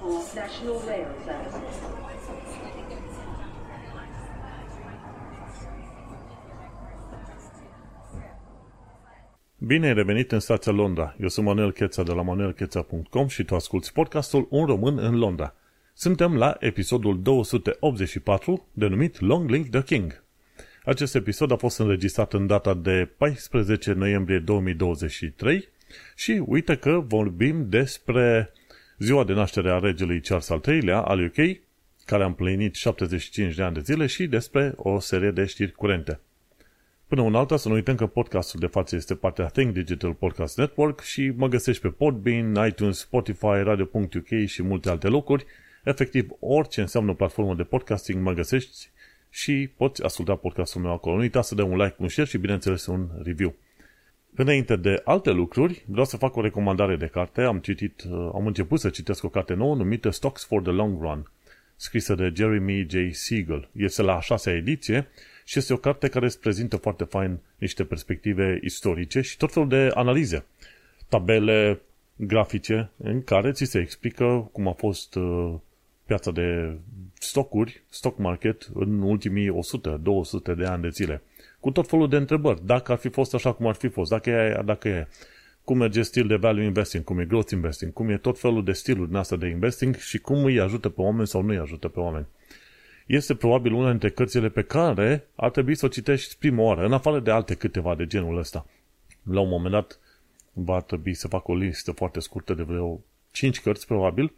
for National Rail Services. Bine ai revenit în stația Londra. Eu sunt Manuel Cheța de la manuelcheța.com și tu asculti podcastul Un român în Londra. Suntem la episodul 284, denumit Long Live the King. Acest episod a fost înregistrat în data de 14 noiembrie 2023 și uite că vorbim despre ziua de naștere a regelui Charles al III-lea al UK, care a împlinit 75 de ani de zile și despre o serie de știri curente. Până un alta, să nu uităm că podcastul de față este partea Think Digital Podcast Network și mă găsești pe Podbean, iTunes, Spotify, Radio.uk și multe alte locuri. Efectiv, orice înseamnă platformă de podcasting mă găsești și poți asculta podcastul meu acolo. Nu uita să dai un like, un share și, bineînțeles, un review. Înainte de alte lucruri, vreau să fac o recomandare de carte. Am citit, uh, am început să citesc o carte nouă numită Stocks for the Long Run, scrisă de Jeremy J. Siegel. Este la a șasea ediție și este o carte care îți prezintă foarte fain niște perspective istorice și tot felul de analize. Tabele grafice în care ți se explică cum a fost uh, piața de stocuri, stock market, în ultimii 100-200 de ani de zile. Cu tot felul de întrebări. Dacă ar fi fost așa cum ar fi fost, dacă e dacă e, cum merge stil de value investing, cum e growth investing, cum e tot felul de stiluri din asta de investing și cum îi ajută pe oameni sau nu îi ajută pe oameni. Este probabil una dintre cărțile pe care ar trebui să o citești prima oară, în afară de alte câteva de genul ăsta. La un moment dat va trebui să fac o listă foarte scurtă de vreo 5 cărți, probabil,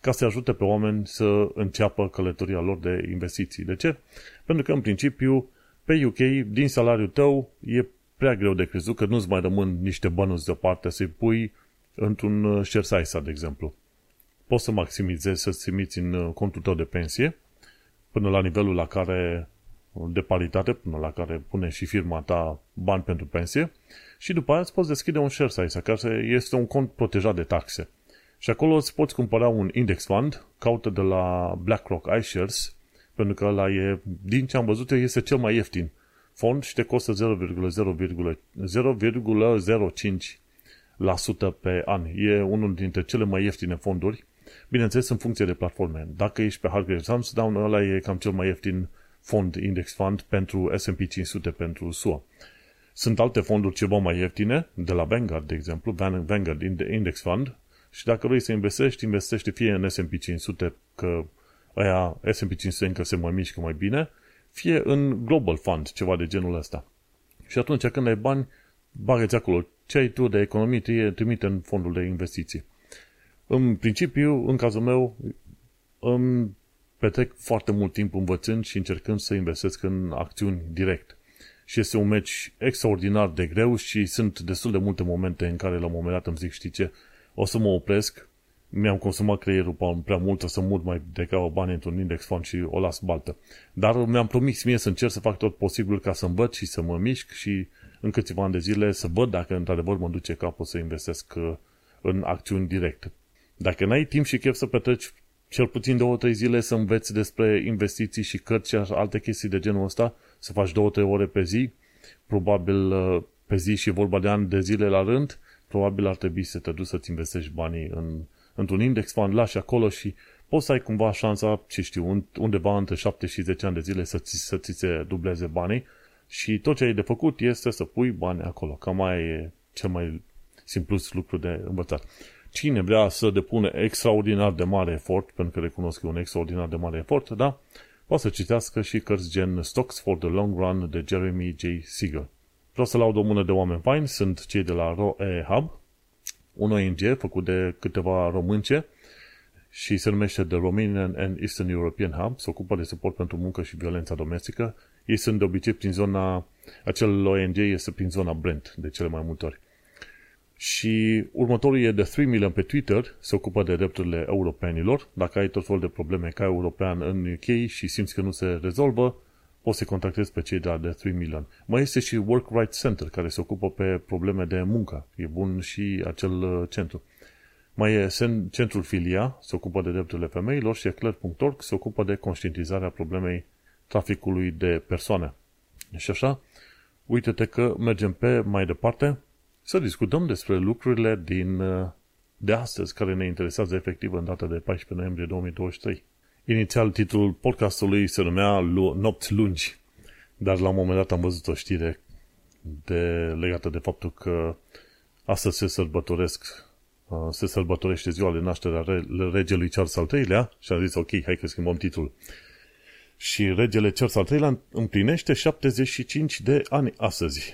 ca să ajute pe oameni să înceapă călătoria lor de investiții. De ce? Pentru că, în principiu, pe UK, din salariul tău, e prea greu de crezut că nu-ți mai rămân niște bănuți deoparte să-i pui într-un uh, share size, de exemplu. Poți să maximizezi, să-ți trimiți în uh, contul tău de pensie, până la nivelul la care de paritate, până la care pune și firma ta bani pentru pensie și după aia îți poți deschide un share size, care este un cont protejat de taxe. Și acolo îți poți cumpăra un index fund, caută de la BlackRock iShares, pentru că ăla e, din ce am văzut, este cel mai ieftin fond și te costă 0,05% pe an. E unul dintre cele mai ieftine fonduri, bineînțeles în funcție de platforme. Dacă ești pe Hargreaves Lansdowne, ăla e cam cel mai ieftin fond index fund pentru S&P 500 pentru SUA. Sunt alte fonduri ceva mai ieftine, de la Vanguard, de exemplu, Vanguard Index Fund, și dacă vrei să investești, investește fie în S&P 500, că aia S&P 500 încă se mai mișcă mai bine, fie în Global Fund, ceva de genul ăsta. Și atunci când ai bani, bagă acolo. Ce ai tu de economie, trimite în fondul de investiții. În principiu, în cazul meu, îmi petrec foarte mult timp învățând și încercând să investesc în acțiuni direct. Și este un meci extraordinar de greu și sunt destul de multe momente în care la un moment dat îmi zic, știi ce, o să mă opresc, mi-am consumat creierul prea mult, o să mut mai degrabă bani într-un index fund și o las baltă. Dar mi-am promis mie să încerc să fac tot posibil ca să învăț și să mă mișc și în câțiva ani de zile să văd dacă într-adevăr mă duce capul să investesc uh, în acțiuni directe. Dacă n-ai timp și chef să petreci cel puțin două, trei zile să înveți despre investiții și cărți și alte chestii de genul ăsta, să faci două, trei ore pe zi, probabil uh, pe zi și vorba de ani de zile la rând, probabil ar trebui să te duci să-ți investești banii în, într-un index fund, lași acolo și poți să ai cumva șansa, ce știu, undeva între 7 și 10 ani de zile să ți, să ți se dubleze banii și tot ce ai de făcut este să pui bani acolo. Cam mai e cel mai simplu lucru de învățat. Cine vrea să depună extraordinar de mare efort, pentru că recunosc că e un extraordinar de mare efort, da? Poate să citească și cărți gen Stocks for the Long Run de Jeremy J. Siegel. Vreau să laud o mână de oameni faini, sunt cei de la ROE Hub, un ONG făcut de câteva românce și se numește The Romanian and Eastern European Hub, se ocupă de suport pentru muncă și violența domestică. Ei sunt de obicei prin zona, acel ONG este prin zona Brent, de cele mai multe ori. Și următorul e de 3 million pe Twitter, se ocupă de drepturile europenilor. Dacă ai tot felul de probleme ca european în UK și simți că nu se rezolvă, poți să contactezi pe cei de la The 3 Million. Mai este și Work Rights Center, care se ocupă pe probleme de muncă. E bun și acel uh, centru. Mai e centrul Filia, se ocupă de drepturile femeilor și Eclair.org se ocupă de conștientizarea problemei traficului de persoane. Și așa, uite-te că mergem pe mai departe să discutăm despre lucrurile din uh, de astăzi, care ne interesează efectiv în data de 14 noiembrie 2023. Inițial, titlul podcastului se numea Nopți lungi, dar la un moment dat am văzut o știre de, legată de faptul că astăzi se sărbătoresc uh, se sărbătorește ziua de naștere a regelui Charles al III-lea și am zis, ok, hai că schimbăm titlul. Și regele Charles al III-lea împlinește 75 de ani astăzi.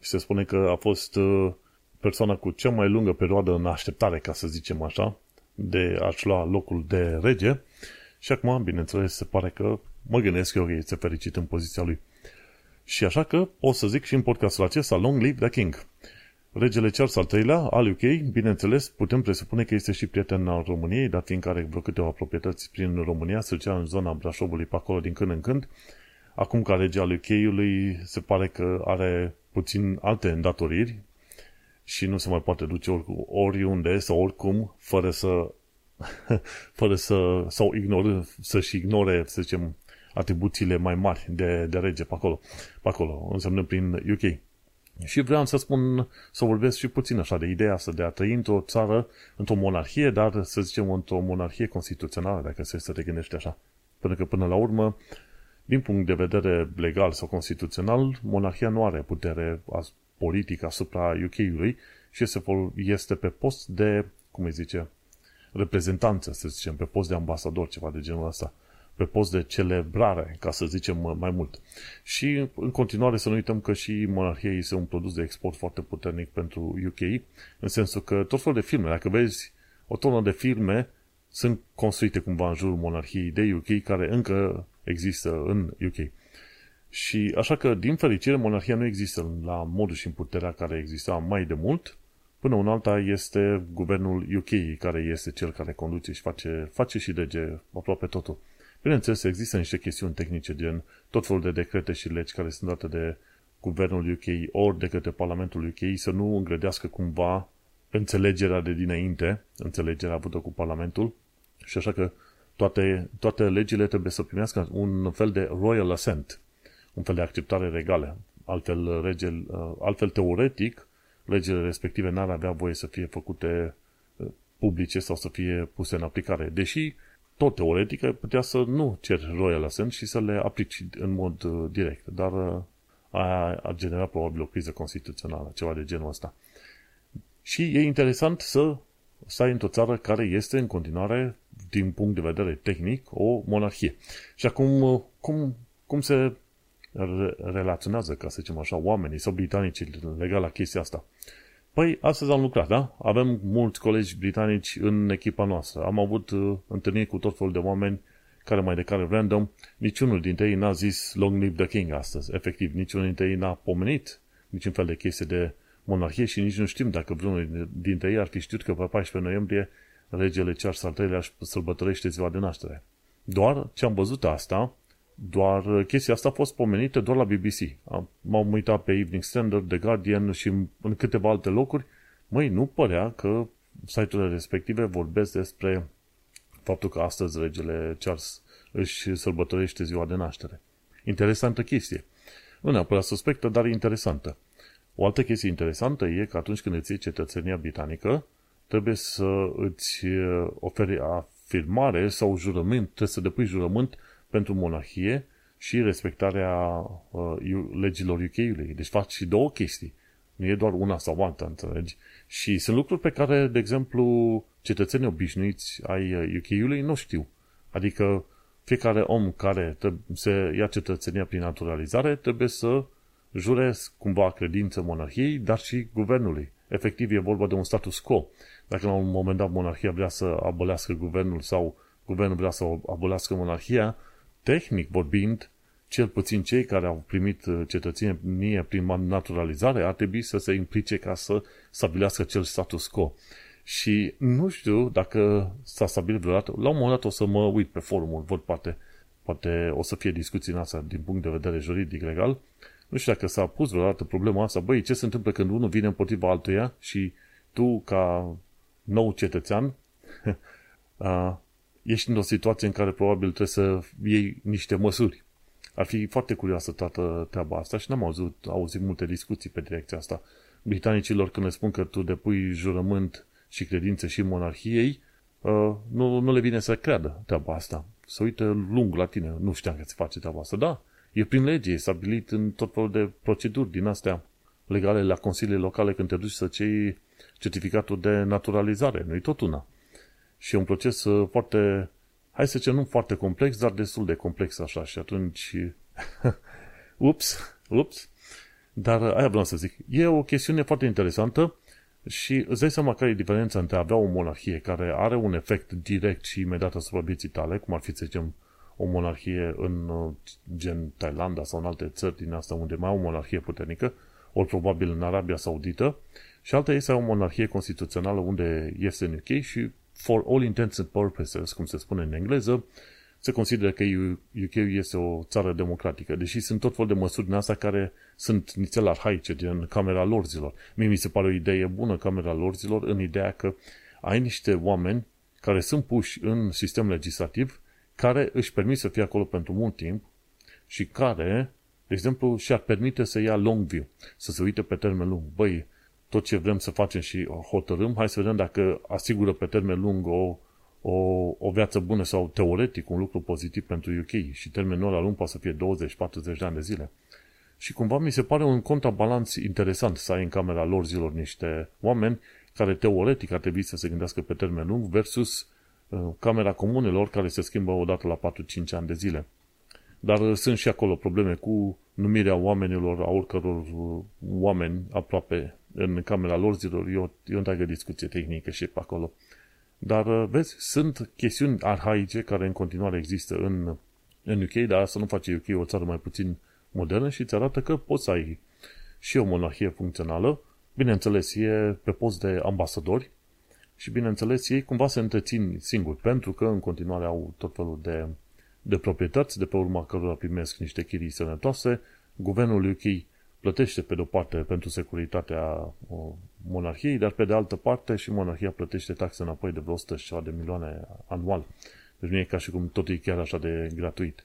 Și se spune că a fost uh, persoana cu cea mai lungă perioadă în așteptare, ca să zicem așa, de a-și lua locul de rege. Și acum, bineînțeles, se pare că mă gândesc eu că este fericit în poziția lui. Și așa că o să zic și în podcastul acesta Long Live the King. Regele Charles al III-lea al UK, bineînțeles, putem presupune că este și prieten al României, dat fiindcă are vreo câteva proprietăți prin România, se ducea în zona Brașovului pe acolo din când în când. Acum ca rege al UK-ului se pare că are puțin alte îndatoriri și nu se mai poate duce oriunde sau oricum fără să fără să sau ignore, să-și ignore, să zicem, atribuțiile mai mari de, de rege pe acolo, pe acolo, însemnând prin UK. Și vreau să spun, să vorbesc și puțin așa de ideea asta de a trăi într-o țară, într-o monarhie, dar să zicem într-o monarhie constituțională, dacă se să te gândești așa. Pentru că până la urmă, din punct de vedere legal sau constituțional, monarhia nu are putere politică asupra UK-ului și este, este pe post de, cum îi zice, reprezentanță, să zicem, pe post de ambasador, ceva de genul ăsta pe post de celebrare, ca să zicem mai mult. Și în continuare să nu uităm că și monarhia este un produs de export foarte puternic pentru UK, în sensul că tot felul de filme, dacă vezi o tonă de filme, sunt construite cumva în jurul monarhiei de UK, care încă există în UK. Și așa că, din fericire, monarhia nu există la modul și în puterea care exista mai de mult, până un alta este guvernul UK, care este cel care conduce și face, face și lege aproape totul. Bineînțeles, există niște chestiuni tehnice, gen tot felul de decrete și legi care sunt date de guvernul UK ori de către Parlamentul UK să nu îngrădească cumva înțelegerea de dinainte, înțelegerea avută cu Parlamentul și așa că toate, toate legile trebuie să primească un fel de royal assent, un fel de acceptare regală. Altfel, regel, altfel teoretic, legile respective n-ar avea voie să fie făcute uh, publice sau să fie puse în aplicare. Deși tot teoretic, ai putea să nu ceri Royal Assent și să le aplici în mod uh, direct. Dar uh, aia a generat probabil o criză constituțională, ceva de genul ăsta. Și e interesant să stai într-o țară care este în continuare, din punct de vedere tehnic, o monarhie. Și acum, uh, cum, cum se relaționează, ca să zicem așa, oamenii sau britanicii legat la chestia asta? Păi, astăzi am lucrat, da? Avem mulți colegi britanici în echipa noastră. Am avut uh, întâlniri cu tot felul de oameni care mai de care random. Niciunul dintre ei n-a zis Long Live the King astăzi. Efectiv, niciunul dintre ei n-a pomenit niciun fel de chestie de monarhie și nici nu știm dacă vreunul dintre ei ar fi știut că pe 14 noiembrie regele Charles al III-lea sărbătorește ziua de naștere. Doar ce am văzut asta, doar uh, chestia asta a fost pomenită doar la BBC. M-am uitat pe Evening Standard, The Guardian și în câteva alte locuri. Măi, nu părea că site-urile respective vorbesc despre faptul că astăzi regele Charles își sărbătorește ziua de naștere. Interesantă chestie. Nu neapărat suspectă, dar interesantă. O altă chestie interesantă e că atunci când îți iei cetățenia britanică, trebuie să îți uh, oferi afirmare sau jurământ, trebuie să depui jurământ pentru monarhie și respectarea uh, legilor UK-ului. Deci faci și două chestii. Nu e doar una sau alta, înțelegi? Și sunt lucruri pe care, de exemplu, cetățenii obișnuiți ai UK-ului nu știu. Adică fiecare om care se ia cetățenia prin naturalizare trebuie să jure cumva credință monarhiei, dar și guvernului. Efectiv, e vorba de un status quo. Dacă la un moment dat monarhia vrea să abolească guvernul sau guvernul vrea să abolească monarhia, tehnic vorbind, cel puțin cei care au primit uh, cetățenie prin naturalizare ar trebui să se implice ca să stabilească cel status quo. Și nu știu dacă s-a stabilit vreodată, la un moment dat o să mă uit pe forumul, văd poate, poate o să fie discuții în asta din punct de vedere juridic legal, nu știu dacă s-a pus vreodată problema asta, băi, ce se întâmplă când unul vine împotriva altuia și tu, ca nou cetățean, ești într-o situație în care probabil trebuie să iei niște măsuri. Ar fi foarte curioasă toată treaba asta și n-am auzit, auzit multe discuții pe direcția asta. Britanicilor când le spun că tu depui jurământ și credințe și monarhiei, uh, nu, nu le vine să creadă treaba asta. Să uită lung la tine, nu știam că se face treaba asta. Da, e prin lege, e stabilit în tot felul de proceduri din astea legale la consiliile locale când te duci să cei certificatul de naturalizare. Nu-i tot una. Și e un proces uh, foarte, hai să zicem, nu foarte complex, dar destul de complex așa. Și atunci, ups, ups, dar aia vreau să zic. E o chestiune foarte interesantă și îți dai seama care e diferența între a avea o monarhie care are un efect direct și imediat asupra vieții tale, cum ar fi, să zicem, o monarhie în uh, gen Thailanda sau în alte țări din asta unde mai au o monarhie puternică, ori probabil în Arabia Saudită, și alta este o monarhie constituțională unde este în UK și for all intents and purposes, cum se spune în engleză, se consideră că UK este o țară democratică, deși sunt tot fel de măsuri din asta care sunt nițel arhaice, din Camera Lorzilor. Mie mi se pare o idee bună Camera Lorzilor în ideea că ai niște oameni care sunt puși în sistem legislativ, care își permit să fie acolo pentru mult timp și care, de exemplu, și-ar permite să ia long view, să se uite pe termen lung. Băi, tot ce vrem să facem și hotărâm, hai să vedem dacă asigură pe termen lung o o, o viață bună sau teoretic un lucru pozitiv pentru UK și termenul ăla lung poate să fie 20-40 de ani de zile. Și cumva mi se pare un contrabalanț interesant să ai în camera lor zilor niște oameni care teoretic ar trebui să se gândească pe termen lung versus uh, camera comunelor care se schimbă odată la 4-5 ani de zile. Dar uh, sunt și acolo probleme cu numirea oamenilor, a oricăror uh, oameni aproape în camera lor zilor. E o, e o întreagă discuție tehnică și pe acolo. Dar, uh, vezi, sunt chestiuni arhaice care în continuare există în, în UK, dar asta nu face UK o țară mai puțin modernă și îți arată că poți să ai și o monarhie funcțională, bineînțeles, e pe post de ambasadori și, bineînțeles, ei cumva se întrețin singuri, pentru că în continuare au tot felul de, de proprietăți, de pe urma cărora primesc niște chirii sănătoase, guvernul UK plătește pe de-o parte pentru securitatea monarhiei, dar pe de altă parte și monarhia plătește taxe înapoi de vreo 100 și de milioane anual. Deci nu e ca și cum tot e chiar așa de gratuit.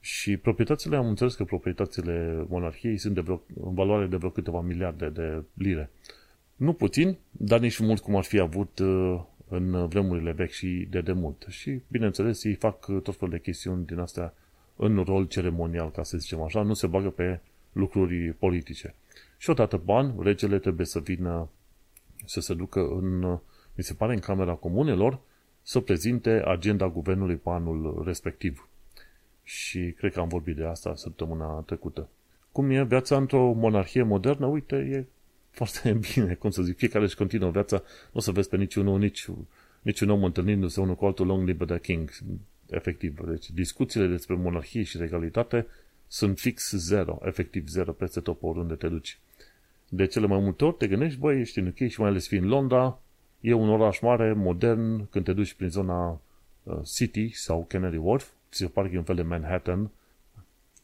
Și proprietățile, am înțeles că proprietățile monarhiei sunt de vreo, în valoare de vreo câteva miliarde de lire. Nu puțin, dar nici mult cum ar fi avut uh, în vremurile vechi și de demult. Și, bineînțeles, ei fac tot felul de chestiuni din astea în rol ceremonial, ca să zicem așa, nu se bagă pe lucruri politice. Și odată bani, regele trebuie să vină să se ducă în, mi se pare, în Camera Comunelor, să prezinte agenda guvernului pe anul respectiv. Și cred că am vorbit de asta săptămâna trecută. Cum e viața într-o monarhie modernă? Uite, e foarte bine, cum să zic, fiecare își continuă viața, nu o să vezi pe niciunul, nici, niciun om întâlnindu-se unul cu altul long live the king, efectiv. Deci discuțiile despre monarhie și regalitate sunt fix zero, efectiv zero peste tot pe oriunde te duci. De cele mai multe ori te gândești, băi, ești în UK și mai ales fiind Londra, e un oraș mare, modern, când te duci prin zona uh, City sau Canary Wharf, ți se pare că e un fel de Manhattan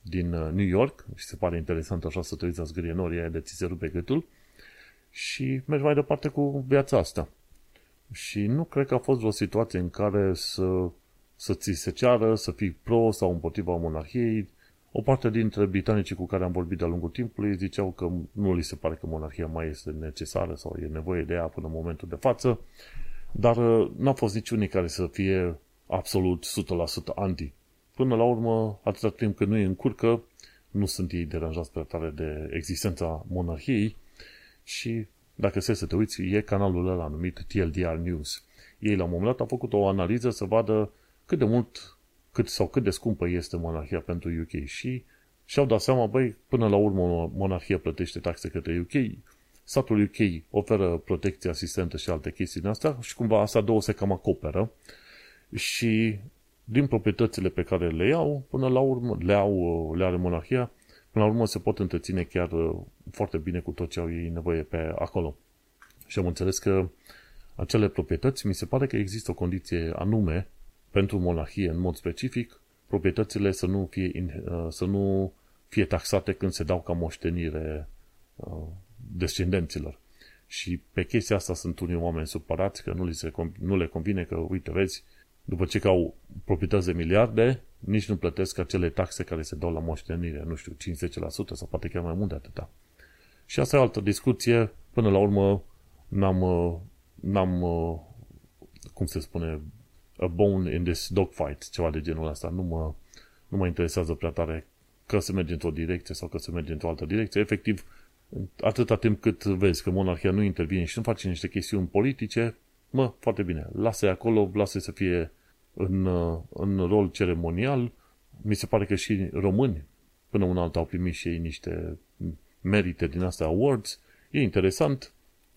din uh, New York și se pare interesant așa să te uiți la zgârie norie de ți se rupe gâtul și mergi mai departe cu viața asta. Și nu cred că a fost vreo situație în care să, să ți se ceară să fii pro sau împotriva monarhiei, o parte dintre britanicii cu care am vorbit de-a lungul timpului ziceau că nu li se pare că monarhia mai este necesară sau e nevoie de ea până în momentul de față, dar uh, n-a fost niciunii care să fie absolut 100% anti. Până la urmă, atâta timp cât nu e în curcă, nu sunt ei deranjați pe tare de existența monarhiei și dacă se să te uiți, e canalul ăla numit TLDR News. Ei la un moment dat au făcut o analiză să vadă cât de mult cât sau cât de scumpă este monarhia pentru UK și și-au dat seama, băi, până la urmă monarhia plătește taxe către UK, statul UK oferă protecție asistentă și alte chestii din astea și cumva asta două se cam acoperă. Și din proprietățile pe care le iau, până la urmă, le, au, le are monarhia, până la urmă se pot întreține chiar uh, foarte bine cu tot ce au ei nevoie pe acolo. Și am înțeles că acele proprietăți, mi se pare că există o condiție anume pentru monarhie în mod specific, proprietățile să nu fie, uh, să nu fie taxate când se dau ca moștenire uh, descendenților. Și pe chestia asta sunt unii oameni supărați că nu, li se, nu le convine că, uite, vezi, după ce că au proprietăți de miliarde, nici nu plătesc acele taxe care se dau la moștenire, nu știu, 50% sau poate chiar mai mult de atâta. Și asta e o altă discuție. Până la urmă, n-am, uh, n-am, uh, cum se spune, a bone in this dogfight, ceva de genul ăsta. Nu mă, nu mă interesează prea tare că se merge într-o direcție sau că se merge într-o altă direcție. Efectiv, atâta timp cât vezi că monarhia nu intervine și nu face niște chestiuni politice, mă, foarte bine, lasă acolo, lasă să fie în, în rol ceremonial. Mi se pare că și români, până un alt, au primit și ei niște merite din astea awards. E interesant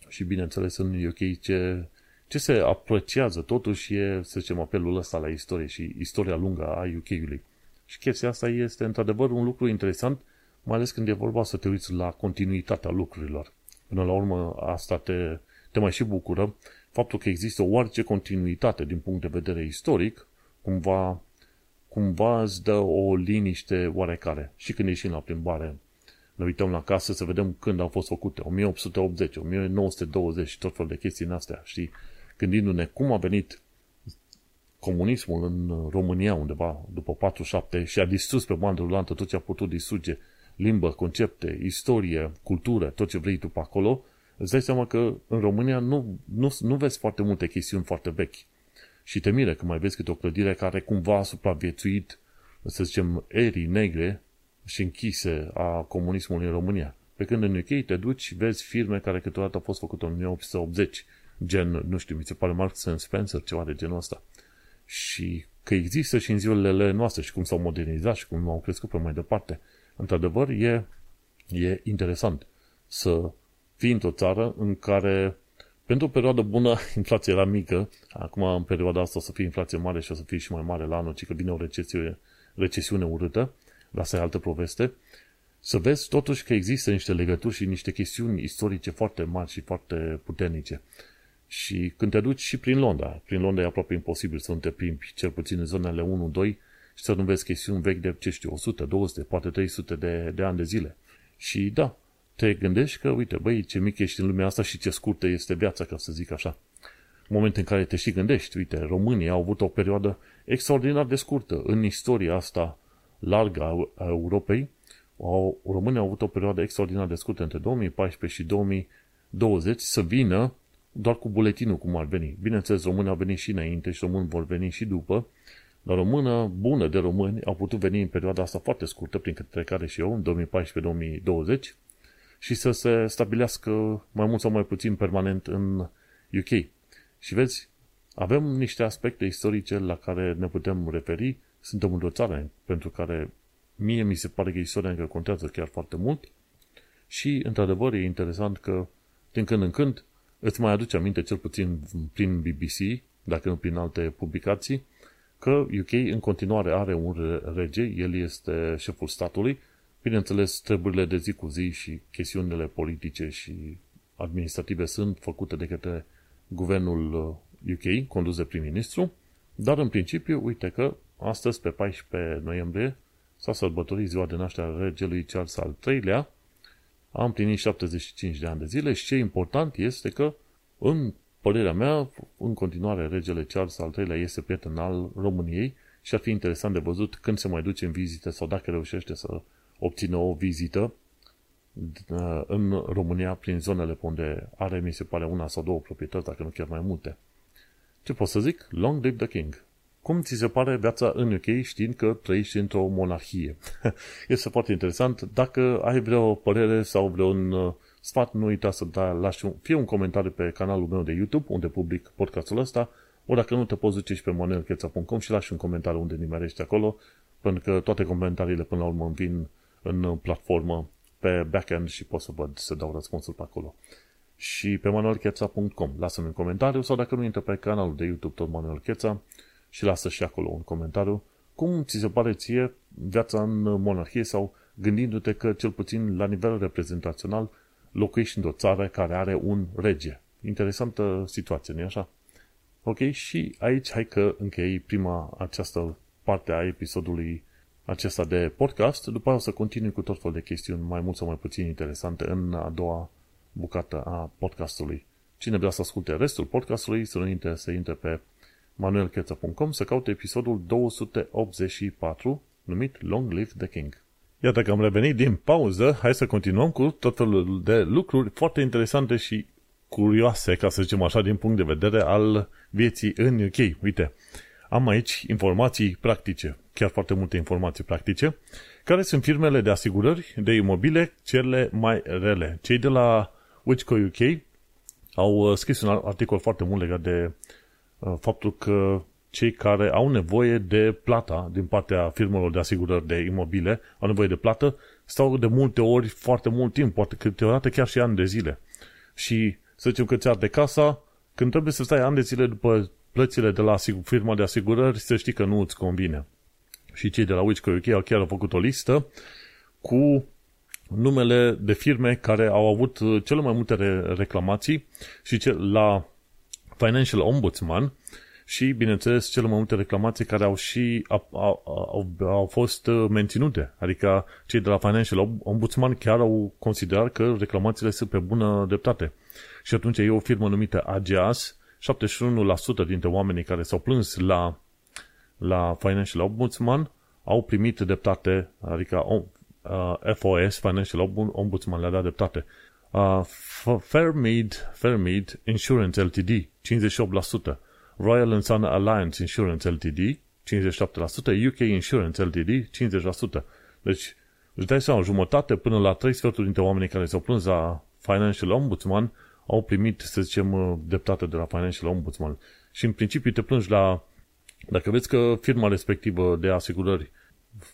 și, bineînțeles, în UK ce, ce se apreciază totuși e, să zicem, apelul ăsta la istorie și istoria lungă a UK-ului. Și chestia asta este, într-adevăr, un lucru interesant, mai ales când e vorba să te uiți la continuitatea lucrurilor. Până la urmă, asta te, te mai și bucură faptul că există o oarece continuitate din punct de vedere istoric, cumva, cumva îți dă o liniște oarecare. Și când ieșim la plimbare, ne uităm la casă să vedem când au fost făcute, 1880, 1920 și tot felul de chestii în astea, știi? Gândindu-ne cum a venit comunismul în România undeva după 47 și a distrus pe bandă rulantă tot ce a putut distruge, limbă, concepte, istorie, cultură, tot ce vrei tu pe acolo, îți dai seama că în România nu, nu, nu vezi foarte multe chestiuni foarte vechi. Și te mire că mai vezi câte o clădire care cumva a supraviețuit, să zicem, erii negre și închise a comunismului în România. Pe când în UK te duci și vezi firme care câteodată au fost făcute în 1880, gen, nu știu, mi se pare Marks Spencer, ceva de genul ăsta. Și că există și în zilele noastre și cum s-au modernizat și cum au crescut pe mai departe. Într-adevăr, e, e interesant să fii într-o țară în care pentru o perioadă bună inflația era mică, acum în perioada asta o să fie inflație mare și o să fie și mai mare la anul, ci că vine o recesiune, recesiune urâtă, lasă altă poveste, să vezi totuși că există niște legături și niște chestiuni istorice foarte mari și foarte puternice. Și când te duci și prin Londra, prin Londra e aproape imposibil să nu te plimbi, cel puțin în zonele 1-2, și să nu vezi chestiuni vechi de, ce știu, 100, 200, poate 300 de, de ani de zile. Și da, te gândești că, uite, băi, ce mic ești în lumea asta și ce scurtă este viața, ca să zic așa. În momentul în care te și gândești, uite, România au avut o perioadă extraordinar de scurtă în istoria asta largă a Europei, au, România au avut o perioadă extraordinar de scurtă între 2014 și 2020 să vină doar cu buletinul cum ar veni. Bineînțeles, românii au venit și înainte și români vor veni și după, dar română bună de români au putut veni în perioada asta foarte scurtă, prin care și eu, în 2014-2020, și să se stabilească mai mult sau mai puțin permanent în UK. Și vezi, avem niște aspecte istorice la care ne putem referi. Suntem într-o țară pentru care mie mi se pare că istoria încă contează chiar foarte mult și, într-adevăr, e interesant că din când în când îți mai aduce aminte, cel puțin prin BBC, dacă nu prin alte publicații, că UK în continuare are un rege, el este șeful statului, bineînțeles, treburile de zi cu zi și chestiunile politice și administrative sunt făcute de către guvernul UK, uh, condus de prim-ministru, dar în principiu, uite că astăzi, pe 14 noiembrie, s-a sărbătorit ziua de naștere a regelui Charles al III-lea, a împlinit 75 de ani de zile și ce important este că, în părerea mea, în continuare, regele Charles al III-lea este prieten al României și ar fi interesant de văzut când se mai duce în vizite sau dacă reușește să obțină o vizită uh, în România prin zonele pe unde are, mi se pare, una sau două proprietăți, dacă nu chiar mai multe. Ce pot să zic? Long live the king! Cum ți se pare viața în UK știind că trăiești într-o monarhie? este foarte interesant. Dacă ai vreo părere sau vreun uh, sfat, nu uita să da, lași un, fie un comentariu pe canalul meu de YouTube, unde public podcastul ăsta, ori dacă nu te poți duce și pe manuelcheța.com și lași un comentariu unde nimerești acolo, pentru că toate comentariile până la urmă îmi vin în platformă pe backend și pot să văd, să dau răspunsul pe acolo. Și pe manuelcheța.com lasă-mi un comentariu sau dacă nu intră pe canalul de YouTube tot Manuel Cheța și lasă și acolo un comentariu cum ți se pare ție viața în monarhie sau gândindu-te că cel puțin la nivel reprezentațional locuiești într-o țară care are un rege. Interesantă situație, nu așa? Ok, și aici hai că închei prima această parte a episodului acesta de podcast, după aceea o să continui cu tot fel de chestiuni mai mult sau mai puțin interesante în a doua bucată a podcastului. Cine vrea să asculte restul podcastului, să nu intre, să intre pe manuelcheța.com să caute episodul 284 numit Long Live the King. Iată că am revenit din pauză, hai să continuăm cu tot felul de lucruri foarte interesante și curioase, ca să zicem așa, din punct de vedere al vieții în UK. Uite, am aici informații practice, chiar foarte multe informații practice, care sunt firmele de asigurări de imobile cele mai rele. Cei de la Wichco UK au uh, scris un articol foarte mult legat de uh, faptul că cei care au nevoie de plata din partea firmelor de asigurări de imobile, au nevoie de plată, stau de multe ori foarte mult timp, poate câteodată chiar și ani de zile. Și să zicem că ți de casa, când trebuie să stai ani de zile după plățile de la firma de asigurări, să știi că nu îți convine. Și cei de la Wichco UK au chiar făcut o listă cu numele de firme care au avut cele mai multe reclamații și la Financial Ombudsman și, bineînțeles, cele mai multe reclamații care au și au, au, au fost uh, menținute. Adică cei de la Financial Ombudsman chiar au considerat că reclamațiile sunt pe bună dreptate. Și atunci e o firmă numită AGAS, 71% dintre oamenii care s-au plâns la, la Financial Ombudsman au primit dreptate, adică uh, FOS, Financial Ombudsman, le-a dat dreptate. Uh, Fairmead, Fairmead Insurance Ltd, 58%. Royal and Sun Alliance Insurance Ltd, 57%, UK Insurance Ltd, 50%. Deci, îți dai seama, jumătate până la 3 sferturi dintre oamenii care s-au plâns la Financial Ombudsman au primit, să zicem, dreptate de la Financial Ombudsman. Și în principiu te plângi la, dacă vezi că firma respectivă de asigurări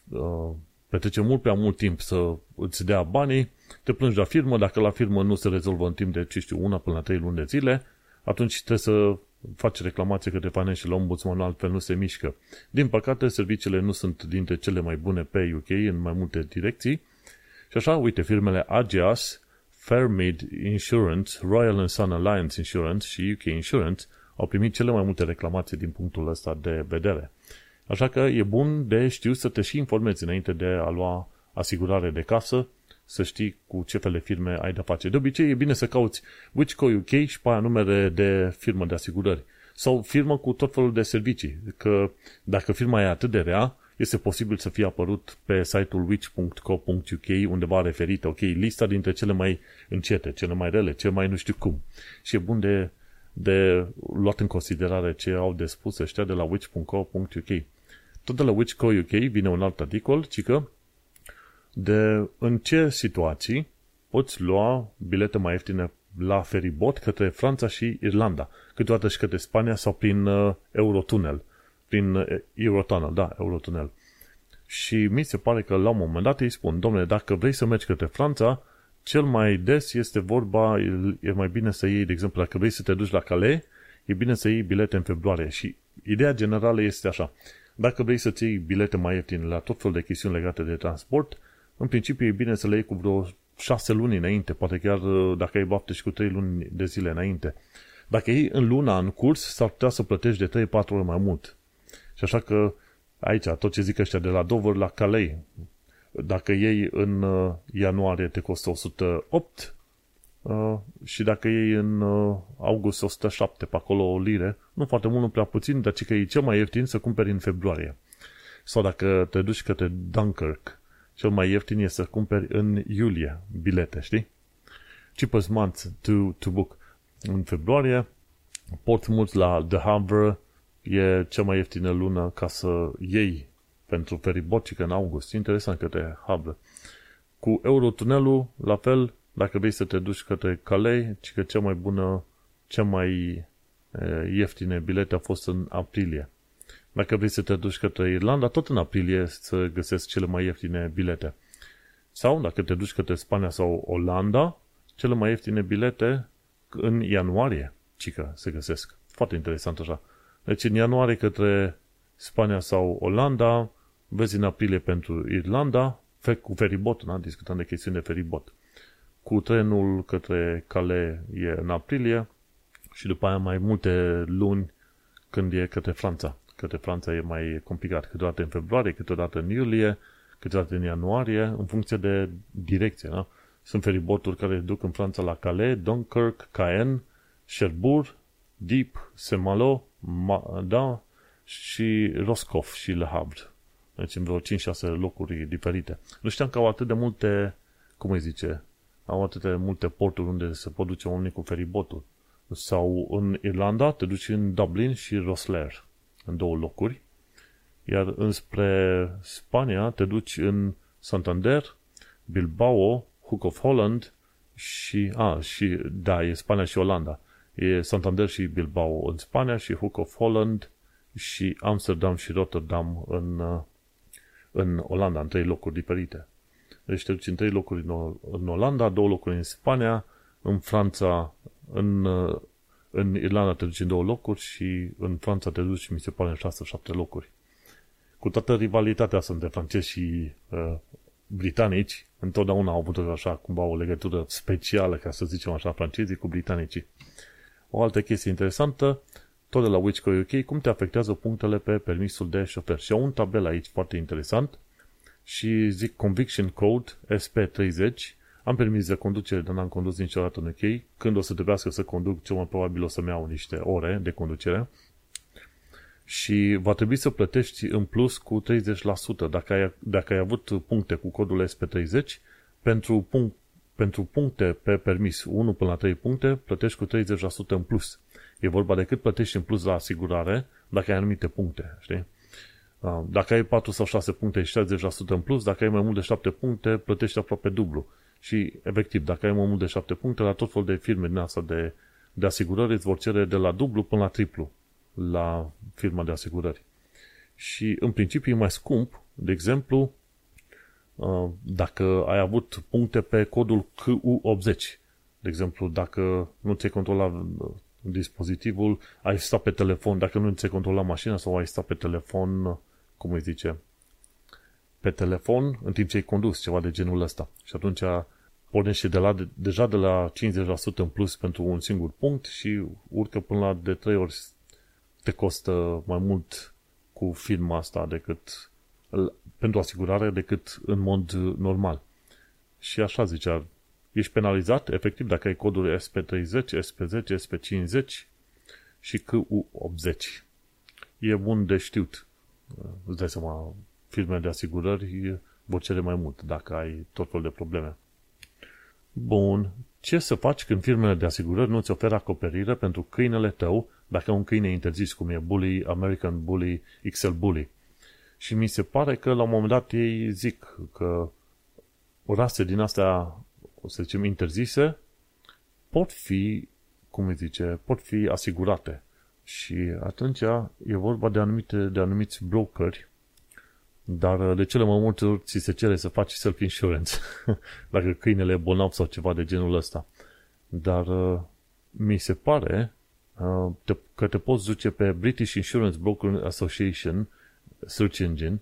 uh, petrece mult prea mult timp să îți dea banii, te plângi la firmă, dacă la firmă nu se rezolvă în timp de, ce știu, una până la trei luni de zile, atunci trebuie să faci reclamație către Financial Ombudsman, altfel nu se mișcă. Din păcate, serviciile nu sunt dintre cele mai bune pe UK în mai multe direcții. Și așa, uite, firmele Agias, Fairmead Insurance, Royal and Sun Alliance Insurance și UK Insurance au primit cele mai multe reclamații din punctul ăsta de vedere. Așa că e bun de știu să te și informezi înainte de a lua asigurare de casă, să știi cu ce fel de firme ai de-a face. De obicei e bine să cauți Wichco UK și pe aia numere de firmă de asigurări. Sau firmă cu tot felul de servicii. Că dacă firma e atât de rea, este posibil să fie apărut pe site-ul which.co.uk undeva referită, ok, lista dintre cele mai încete, cele mai rele, cele mai nu știu cum. Și e bun de, de luat în considerare ce au de spus ăștia de la which.co.uk. Tot de la which.co.uk vine un alt articol, ci că de în ce situații poți lua bilete mai ieftine la feribot către Franța și Irlanda, câteodată și către Spania sau prin uh, Eurotunnel. Prin uh, Eurotunnel, da, Eurotunnel. Și mi se pare că la un moment dat îi spun, domnule, dacă vrei să mergi către Franța, cel mai des este vorba, e mai bine să iei, de exemplu, dacă vrei să te duci la Calais, e bine să iei bilete în februarie. Și ideea generală este așa, dacă vrei să-ți iei bilete mai ieftine la tot felul de chestiuni legate de transport, în principiu e bine să le iei cu vreo șase luni înainte, poate chiar uh, dacă ai bafte și cu trei luni de zile înainte. Dacă iei în luna în curs, s-ar putea să plătești de 3-4 ori mai mult. Și așa că aici, tot ce zic ăștia de la Dover la Calais, dacă iei în uh, ianuarie te costă 108 uh, și dacă iei în august 107 pe acolo o lire, nu foarte mult, nu prea puțin, dar ce că e cel mai ieftin să cumperi în februarie. Sau dacă te duci către Dunkirk, cel mai ieftin e să cumperi în iulie bilete, știi? Cheapest month to, to book. În februarie, Portsmouth la The Havre e cea mai ieftină lună ca să iei pentru feribotică în august. Interesant către Havre. Cu Eurotunelul, la fel, dacă vrei să te duci către Calais, ci că cea mai bună, cea mai ieftine bilete a fost în aprilie. Dacă vrei să te duci către Irlanda, tot în aprilie să găsesc cele mai ieftine bilete. Sau dacă te duci către Spania sau Olanda, cele mai ieftine bilete în ianuarie, cică se găsesc. Foarte interesant așa. Deci în ianuarie către Spania sau Olanda, vezi în aprilie pentru Irlanda, cu feribot, da? discutăm de chestiuni de feribot. Cu trenul către Calais e în aprilie și după aia mai multe luni când e către Franța către Franța e mai complicat. Câteodată în februarie, câteodată în iulie, câteodată în ianuarie, în funcție de direcție. Da? Sunt feriboturi care duc în Franța la Calais, Dunkirk, Caen, Cherbourg, Deep, Saint-Malo, da, și Roscoff și Le Havre. Deci în vreo 5-6 locuri diferite. Nu știam că au atât de multe, cum îi zice, au atâtea multe porturi unde se pot duce oamenii cu feribotul. Sau în Irlanda te duci în Dublin și Rosslare, în două locuri. Iar înspre Spania te duci în Santander, Bilbao, Hook of Holland și, a, și, da, e Spania și Olanda. E Santander și Bilbao în Spania și Hook of Holland și Amsterdam și Rotterdam în, în Olanda, în trei locuri diferite. Deci te duci în trei locuri în, în Olanda, două locuri în Spania, în Franța, în, în Irlanda te duci în două locuri și în Franța te duci, mi se pare, în șase-șapte locuri. Cu toată rivalitatea asta între francezi și uh, britanici, întotdeauna au avut așa cumva o legătură specială, ca să zicem așa, francezii cu britanicii. O altă chestie interesantă, tot de la Witchco UK, cum te afectează punctele pe permisul de șofer. Și au un tabel aici foarte interesant și zic Conviction Code SP30, am permis de conducere, dar n-am condus niciodată în UK. Când o să trebuiască să conduc, cel mai probabil o să-mi iau niște ore de conducere. Și va trebui să plătești în plus cu 30% dacă ai, dacă ai avut puncte cu codul SP30 pentru, punct, pentru puncte pe permis 1 până la 3 puncte, plătești cu 30% în plus. E vorba de cât plătești în plus la asigurare dacă ai anumite puncte, știi? Dacă ai 4 sau 6 puncte, e 60% în plus, dacă ai mai mult de 7 puncte, plătești aproape dublu. Și, efectiv, dacă ai mai mult de 7 puncte, la tot fel de firme din asta de, de asigurări îți vor cere de la dublu până la triplu la firma de asigurări. Și, în principiu, e mai scump, de exemplu, dacă ai avut puncte pe codul QU80. De exemplu, dacă nu ți-ai controlat dispozitivul, ai stat pe telefon, dacă nu ți-ai controlat mașina sau ai stat pe telefon, cum îi zice, pe telefon în timp ce ai condus, ceva de genul ăsta. Și atunci pornește de la, deja de la 50% în plus pentru un singur punct și urcă până la de 3 ori te costă mai mult cu firma asta decât pentru asigurare decât în mod normal. Și așa zicea, ești penalizat efectiv dacă ai codul SP30, SP10, SP50 și QU80. E bun de știut. Îți dai seama, firme de asigurări vor cere mai mult dacă ai tot felul de probleme. Bun. Ce să faci când firmele de asigurări nu-ți oferă acoperire pentru câinele tău dacă un câine interzis, cum e Bully, American Bully, XL Bully? Și mi se pare că la un moment dat ei zic că rase din astea, o să zicem, interzise, pot fi, cum îi zice, pot fi asigurate. Și atunci e vorba de, anumite, de anumiți brokeri dar uh, de cele mai multe ori ți se cere să faci self insurance dacă câinele e bolnav sau ceva de genul ăsta. Dar uh, mi se pare uh, că te poți duce pe British Insurance Broker Association search engine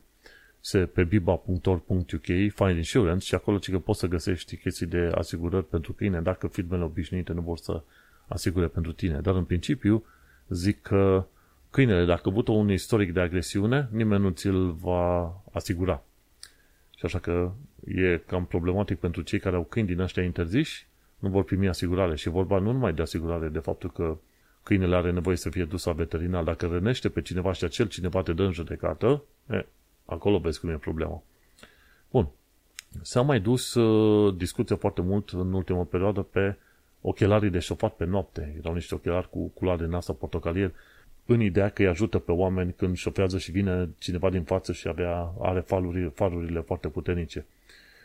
se pe biba.org.uk Find Insurance și acolo că poți să găsești chestii de asigurări pentru câine dacă firmele obișnuite nu vor să asigure pentru tine. Dar în principiu zic că câinele, dacă avut un istoric de agresiune, nimeni nu ți-l va asigura. Și așa că e cam problematic pentru cei care au câini din ăștia interziși, nu vor primi asigurare. Și vorba nu numai de asigurare, de faptul că câinele are nevoie să fie dus la veterinar. Dacă rănește pe cineva și acel cineva te dă în judecată, e, acolo vezi cum e problema. Bun. S-a mai dus uh, discuția foarte mult în ultima perioadă pe ochelarii de șofat pe noapte. Erau niște ochelari cu culoare din asta portocalier în ideea că îi ajută pe oameni când șofează și vine cineva din față și avea, are farurile, farurile foarte puternice.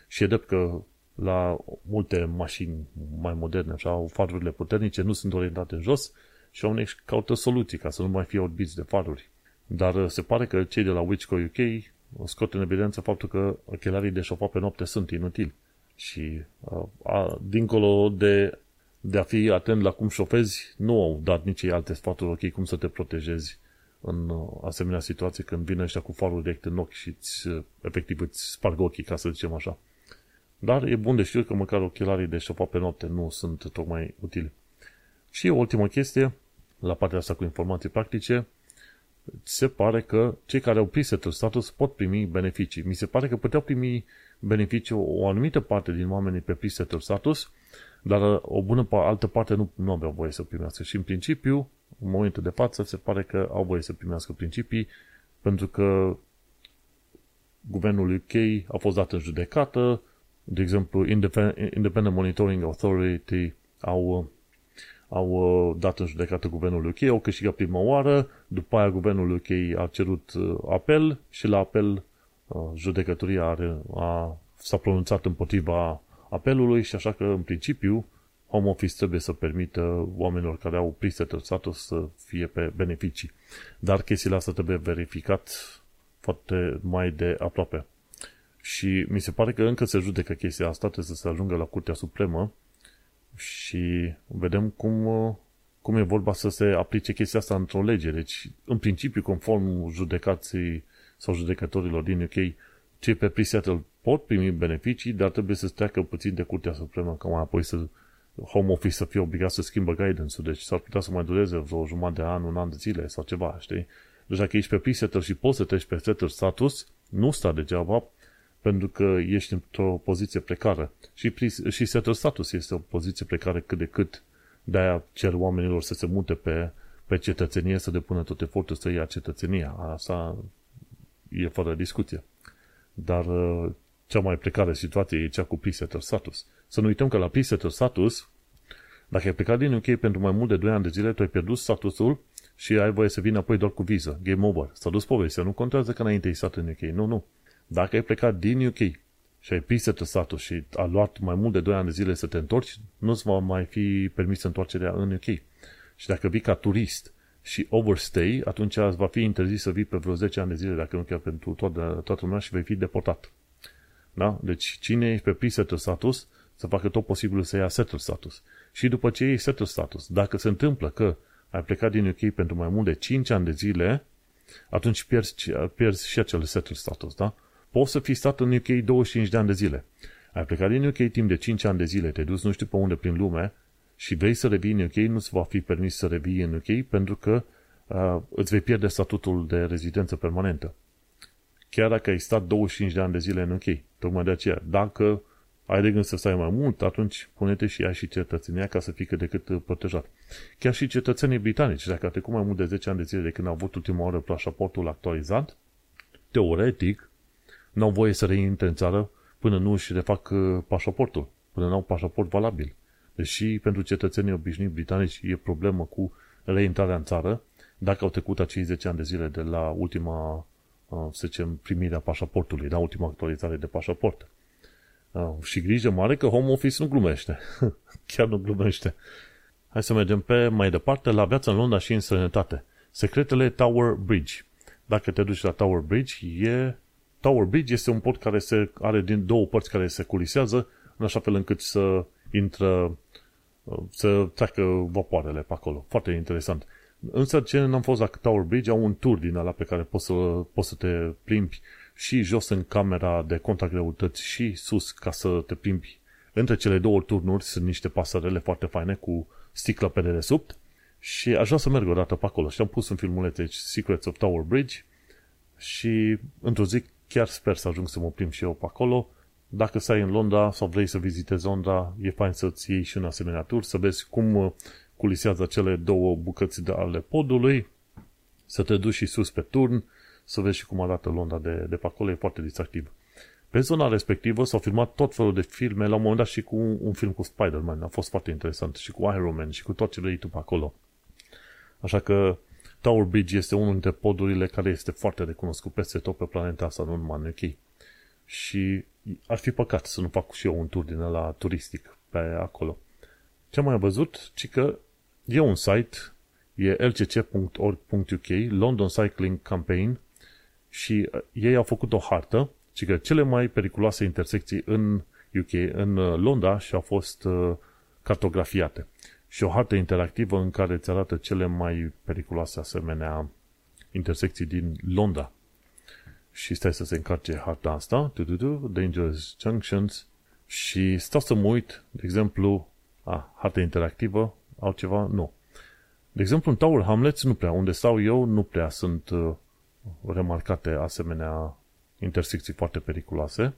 Și e drept că la multe mașini mai moderne, așa, au farurile puternice, nu sunt orientate în jos și oamenii caută soluții ca să nu mai fie orbiți de faruri. Dar uh, se pare că cei de la Witchco UK scot în evidență faptul că ochelarii de șofat pe noapte sunt inutili. Și a, uh, a, dincolo de de a fi atent la cum șofezi, nu au dat nici ei alte sfaturi, ok, cum să te protejezi în uh, asemenea situații când vine ăștia cu farul direct în ochi și îți, uh, efectiv îți sparg ochii, ca să zicem așa. Dar e bun de știut că măcar ochelarii de șofa pe noapte nu sunt tocmai utili. Și o ultimă chestie, la partea asta cu informații practice, se pare că cei care au presetul status pot primi beneficii. Mi se pare că puteau primi beneficii o anumită parte din oamenii pe presetul status, dar uh, o bună altă parte nu, nu aveau voie să primească. Și în principiu, în momentul de față, se pare că au voie să primească principii, pentru că guvernul UK a fost dat în judecată, de exemplu, Independent Monitoring Authority au, au dat în judecată guvernul UK, au câștigat prima oară, după aia guvernul UK a cerut apel și la apel judecătoria are, a, s-a pronunțat împotriva apelului și așa că, în principiu, Home Office trebuie să permită oamenilor care au pre-settled status să fie pe beneficii. Dar chestiile astea trebuie verificat foarte mai de aproape. Și mi se pare că încă se judecă chestia asta, trebuie să se ajungă la Curtea Supremă și vedem cum, cum e vorba să se aplice chestia asta într-o lege. Deci, în principiu, conform judecații sau judecătorilor din UK, cei pe pre pot primi beneficii, dar trebuie să treacă puțin de Curtea Supremă ca mai apoi să home office să fie obligat să schimbă guidance-ul, deci s-ar putea să mai dureze vreo jumătate de an, un an de zile sau ceva, știi? Deci dacă ești pe pre și poți să treci pe setter status, nu sta degeaba pentru că ești într-o poziție precară. Și, pre- și setter status este o poziție precară cât de cât de-aia cer oamenilor să se mute pe, pe cetățenie, să depună tot efortul să ia cetățenia. Asta e fără discuție. Dar uh, cea mai precară situație e cea cu pre status. Să nu uităm că la pre status, dacă ai plecat din UK pentru mai mult de 2 ani de zile, tu ai pierdut statusul și ai voie să vină apoi doar cu viză. Game over. S-a dus povestea. Nu contează că înainte ai stat în UK. Nu, nu. Dacă ai plecat din UK și ai pre status și a luat mai mult de 2 ani de zile să te întorci, nu-ți va mai fi permis întoarcerea în UK. Și dacă vii ca turist și overstay, atunci va fi interzis să vii pe vreo 10 ani de zile, dacă nu chiar pentru toată, toată lumea și vei fi deportat. Da? Deci cine e pe pre-settle status să facă tot posibilul să ia settle status. Și după ce iei settle status, dacă se întâmplă că ai plecat din UK pentru mai mult de 5 ani de zile, atunci pierzi, pierzi și acel settle status, da? Poți să fi stat în UK 25 de ani de zile. Ai plecat din UK timp de 5 ani de zile, te-ai dus nu știu pe unde prin lume și vrei să revii în UK, nu-ți va fi permis să revii în UK pentru că uh, îți vei pierde statutul de rezidență permanentă. Chiar dacă ai stat 25 de ani de zile în UK. Tocmai de aceea, dacă ai de gând să stai mai mult, atunci pune-te și ia și cetățenia ca să fii cât de cât protejat. Chiar și cetățenii britanici, dacă au trecut mai mult de 10 ani de zile de când au avut ultima oară pașaportul actualizat, teoretic, n-au voie să reintre în țară până nu își refac uh, pașaportul, până n-au pașaport valabil. Deși pentru cetățenii obișnuiți britanici e problemă cu reintrarea în țară, dacă au trecut acei 10 ani de zile de la ultima Uh, să zicem, primirea pașaportului, da, ultima actualizare de pașaport. Uh, și grijă mare că home office nu glumește. Chiar nu glumește. Hai să mergem pe mai departe la viața în Londra și în sănătate. Secretele Tower Bridge. Dacă te duci la Tower Bridge, e... Tower Bridge este un pod care se are din două părți care se culisează în așa fel încât să intră uh, să treacă vapoarele pe acolo. Foarte interesant. Însă ce n-am fost la Tower Bridge au un tur din ăla pe care poți să, poți să te plimbi și jos în camera de contact greutăți și sus ca să te plimbi. Între cele două turnuri sunt niște pasărele foarte faine cu sticlă pe dedesubt și aș vrea să merg o dată pe acolo. Și am pus un filmuleț aici, Secrets of Tower Bridge și într-o zi chiar sper să ajung să mă plimb și eu pe acolo. Dacă stai în Londra sau vrei să vizitezi Londra, e fain să-ți iei și un asemenea tur, să vezi cum culisează cele două bucăți de ale podului, să te duci și sus pe turn, să vezi și cum arată Londra de, de pe acolo, e foarte distractiv. Pe zona respectivă s-au filmat tot felul de filme, la un moment dat și cu un, un film cu Spider-Man, a fost foarte interesant, și cu Iron Man, și cu tot ce vrei tu pe acolo. Așa că Tower Bridge este unul dintre podurile care este foarte recunoscut peste tot pe planeta asta, nu numai în UK. Și ar fi păcat să nu fac și eu un tur din ăla turistic pe acolo. Ce am mai văzut? Ci că E un site, e lcc.org.uk, London Cycling Campaign, și uh, ei au făcut o hartă, ci că cele mai periculoase intersecții în UK, în uh, Londra, și au fost uh, cartografiate. Și o hartă interactivă în care îți arată cele mai periculoase asemenea intersecții din Londra. Și stai să se încarce harta asta, Dangerous Junctions, și stau să mă uit, de exemplu, a, hartă interactivă, altceva, nu. De exemplu, în Tower Hamlets nu prea, unde stau eu, nu prea sunt uh, remarcate asemenea intersecții foarte periculoase,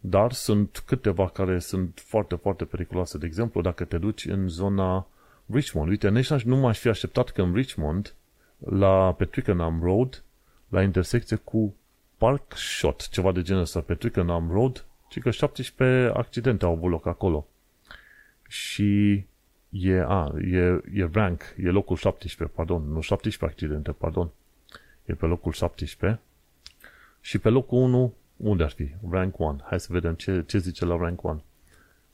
dar sunt câteva care sunt foarte, foarte periculoase. De exemplu, dacă te duci în zona Richmond, uite, nici nu m-aș fi așteptat că în Richmond, la pe Twickenham Road, la intersecție cu Park Shot, ceva de genul ăsta, pe Twickenham Road, Și că 17 accidente au avut loc acolo. Și e, a, e, e rank, e locul 17, pardon, nu 17 accidente, pardon. E pe locul 17. Și pe locul 1, unde ar fi? Rank 1. Hai să vedem ce, ce zice la rank 1.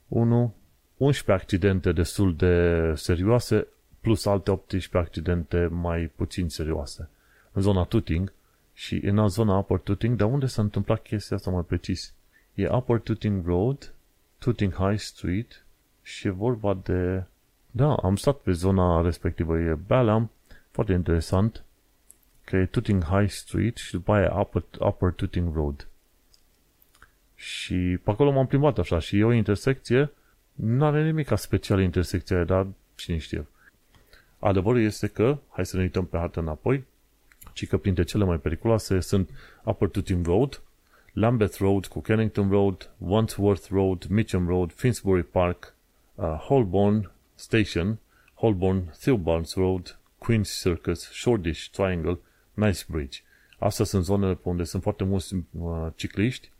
1, 11 accidente destul de serioase, plus alte 18 accidente mai puțin serioase. În zona Tuting și în zona Upper Tuting, dar unde s-a întâmplat chestia asta mai precis? E Upper Tuting Road, Tuting High Street și e vorba de... Da, am stat pe zona respectivă, e Balam, foarte interesant, că e Tuting High Street și după aia Upper, Upper Tuting Road. Și pe acolo m-am plimbat așa și e o intersecție, nu are nimic ca special intersecția aia, dar cine știe. Adevărul este că, hai să ne uităm pe hartă înapoi, ci că printre cele mai periculoase sunt Upper Tuting Road, Lambeth Road cu Kennington Road, Wandsworth Road, Mitcham Road, Finsbury Park, uh, Holborn Station, Holborn Theobalds Road, Queen's Circus, Shoreditch Triangle, Nice Bridge. Astea sunt zonele pe unde sunt foarte mulți uh, cicliști.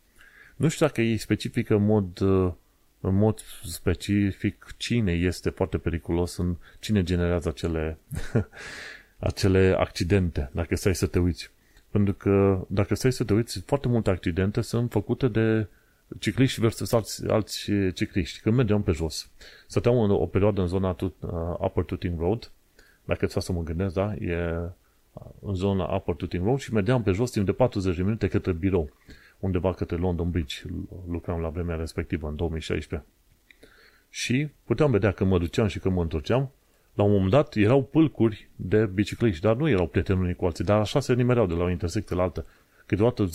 Nu știu dacă ei specifică în mod, uh, în mod specific cine este foarte periculos, în cine generează acele, acele accidente, dacă stai să te uiți. Pentru că, dacă stai să te uiți, foarte multe accidente sunt făcute de cicliști versus alți, alți cicliști. Când mergeam pe jos, stăteam o, o perioadă în zona uh, Upper Tooting Road, dacă ți să mă gândesc, da, e în zona Upper Tooting Road și mergeam pe jos timp de 40 de minute către birou, undeva către London Bridge. Lucram la vremea respectivă, în 2016. Și puteam vedea că mă duceam și că mă întorceam, la un moment dat erau pâlcuri de bicicliști, dar nu erau prieteni unii cu alții, dar așa se nimereau de la o intersecție la altă. Câteodată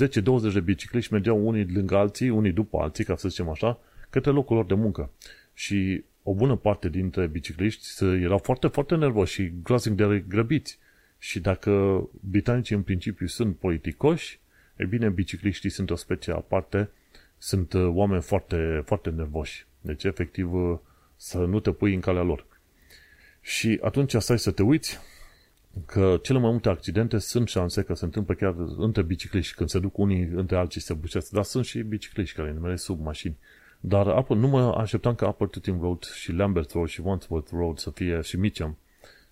10-20 de bicicliști mergeau unii lângă alții, unii după alții, ca să zicem așa, către locul lor de muncă. Și o bună parte dintre bicicliști erau foarte, foarte nervoși și groaznic de grăbiți. Și dacă britanicii în principiu sunt politicoși, e bine, bicicliștii sunt o specie aparte, sunt uh, oameni foarte, foarte nervoși. Deci, efectiv, uh, să nu te pui în calea lor. Și atunci stai să te uiți că cele mai multe accidente sunt șanse că se întâmplă chiar între bicicliști, când se duc unii între alții se bucesc, dar sunt și bicicliști care nimeresc sub mașini. Dar apă, nu mă așteptam ca Upper Tooting Road și Lambert Road și Wandsworth Road să fie și Mitcham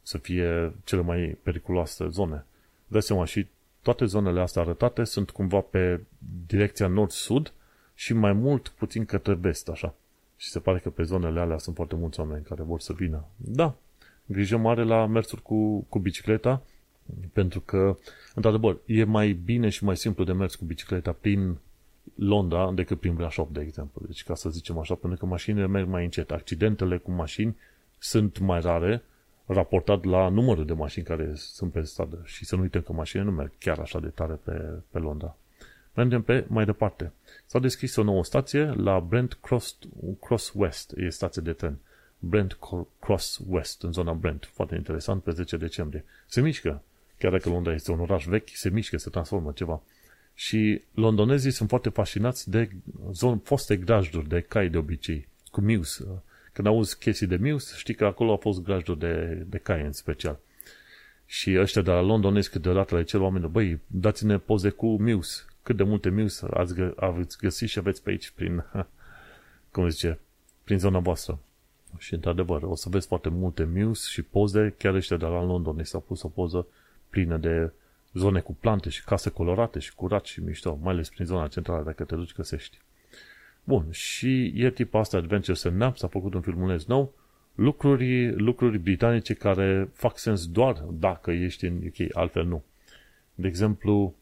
să fie cele mai periculoase zone. Dă seama și toate zonele astea arătate sunt cumva pe direcția nord-sud și mai mult puțin către vest, așa. Și se pare că pe zonele alea sunt foarte mulți oameni care vor să vină. Da, grijă mare la mersul cu, cu bicicleta, pentru că, într-adevăr, e mai bine și mai simplu de mers cu bicicleta prin Londra decât prin Brașov, de exemplu. Deci, ca să zicem așa, pentru că mașinile merg mai încet. Accidentele cu mașini sunt mai rare raportat la numărul de mașini care sunt pe stradă. Și să nu uităm că mașinile nu merg chiar așa de tare pe, pe Londra. Mergem pe mai departe. S-a deschis o nouă stație la Brent Cross, Cross West, e stație de tren. Brent Cross West, în zona Brent. Foarte interesant, pe 10 decembrie. Se mișcă. Chiar dacă Londra este un oraș vechi, se mișcă, se transformă ceva. Și londonezii sunt foarte fascinați de zone, foste grajduri de cai de obicei, cu Muse. Când auzi chestii de Muse, știi că acolo a fost grajduri de, de cai în special. Și ăștia de la londonezi câteodată le cer oamenilor, băi, dați-ne poze cu Muse. Cât de multe Muse ați, gă, ați găsit și aveți pe aici prin, cum zice, prin zona voastră. Și într-adevăr, o să vezi foarte multe Muse și poze, chiar ăștia de la London s-au pus o poză plină de zone cu plante și case colorate și curat și mișto, mai ales prin zona centrală, dacă te duci găsești. Bun, și e tipul asta Adventures and Nap, s-a făcut un filmuleț nou, lucruri, lucruri britanice care fac sens doar dacă ești în UK, altfel nu. De exemplu,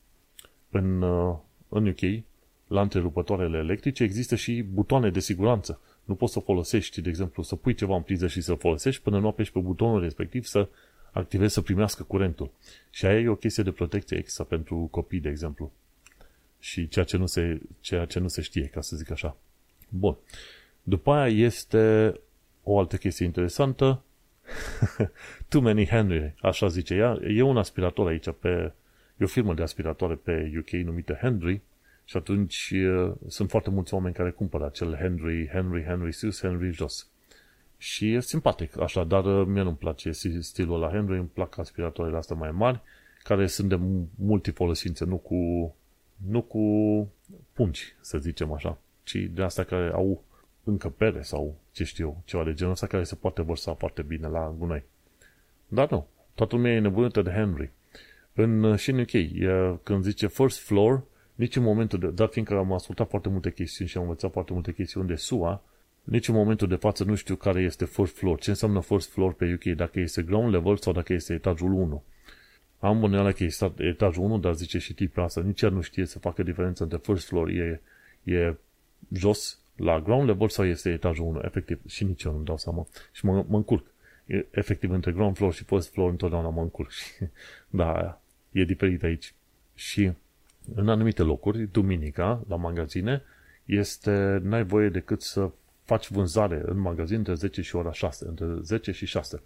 în, uh, în UK, la întrerupătoarele electrice există și butoane de siguranță. Nu poți să folosești, de exemplu, să pui ceva în priză și să folosești până nu apeși pe butonul respectiv să activezi, să primească curentul. Și aia e o chestie de protecție extra pentru copii, de exemplu. Și ceea ce nu se, ceea ce nu se știe, ca să zic așa. Bun. După aia este o altă chestie interesantă. Too many Henry, așa zice ea. E un aspirator aici pe... E o firmă de aspiratoare pe UK numită Henry și atunci sunt foarte mulți oameni care cumpără acel Henry, Henry, Henry sus, Henry jos. Și e simpatic, așa, dar mie nu-mi place stilul la Henry, îmi plac aspiratoarele astea mai mari, care sunt de multifolosințe, nu cu, nu cu pungi, să zicem așa. ci de astea care au încăpere sau ce știu eu, ceva de genul ăsta care se poate vărsa foarte bine la gunoi. Dar nu, toată lumea e nebunită de Henry. În, și în UK, e, când zice first floor, nici în momentul de, dar fiindcă am ascultat foarte multe chestiuni și am învățat foarte multe chestiuni de SUA, nici în momentul de față nu știu care este first floor, ce înseamnă first floor pe UK, dacă este ground level sau dacă este etajul 1. Am bănuială că este etajul 1, dar zice și tipul asta, nici ea nu știe să facă diferența între first floor, e, e jos la ground level sau este etajul 1, efectiv, și nici eu nu dau seama și mă, mă încurc. E, efectiv, între ground floor și first floor întotdeauna mă încurc și, da, e diferit aici. Și în anumite locuri, duminica, la magazine, este, n-ai voie decât să faci vânzare în magazin între 10 și ora 6, între 10 și 6.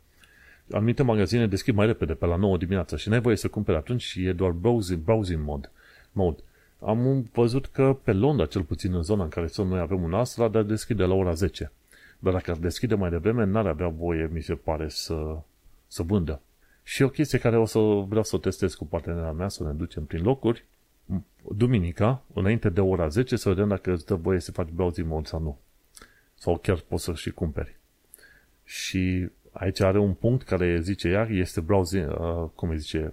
Anumite magazine deschid mai repede, pe la 9 dimineața și n-ai voie să cumperi atunci și e doar browsing, browsing mode. mode. Am văzut că pe Londra, cel puțin în zona în care sunt noi avem un Astra, dar deschide la ora 10. Dar dacă ar deschide mai devreme, n-ar avea voie, mi se pare, să, să vândă. Și o chestie care o să vreau să o testez cu partenera mea, să ne ducem prin locuri, duminica, înainte de ora 10, să vedem dacă îți dă voie să faci browsing mode sau nu. Sau chiar poți să și cumperi. Și aici are un punct care zice iar, este browsing, uh, cum îi zice,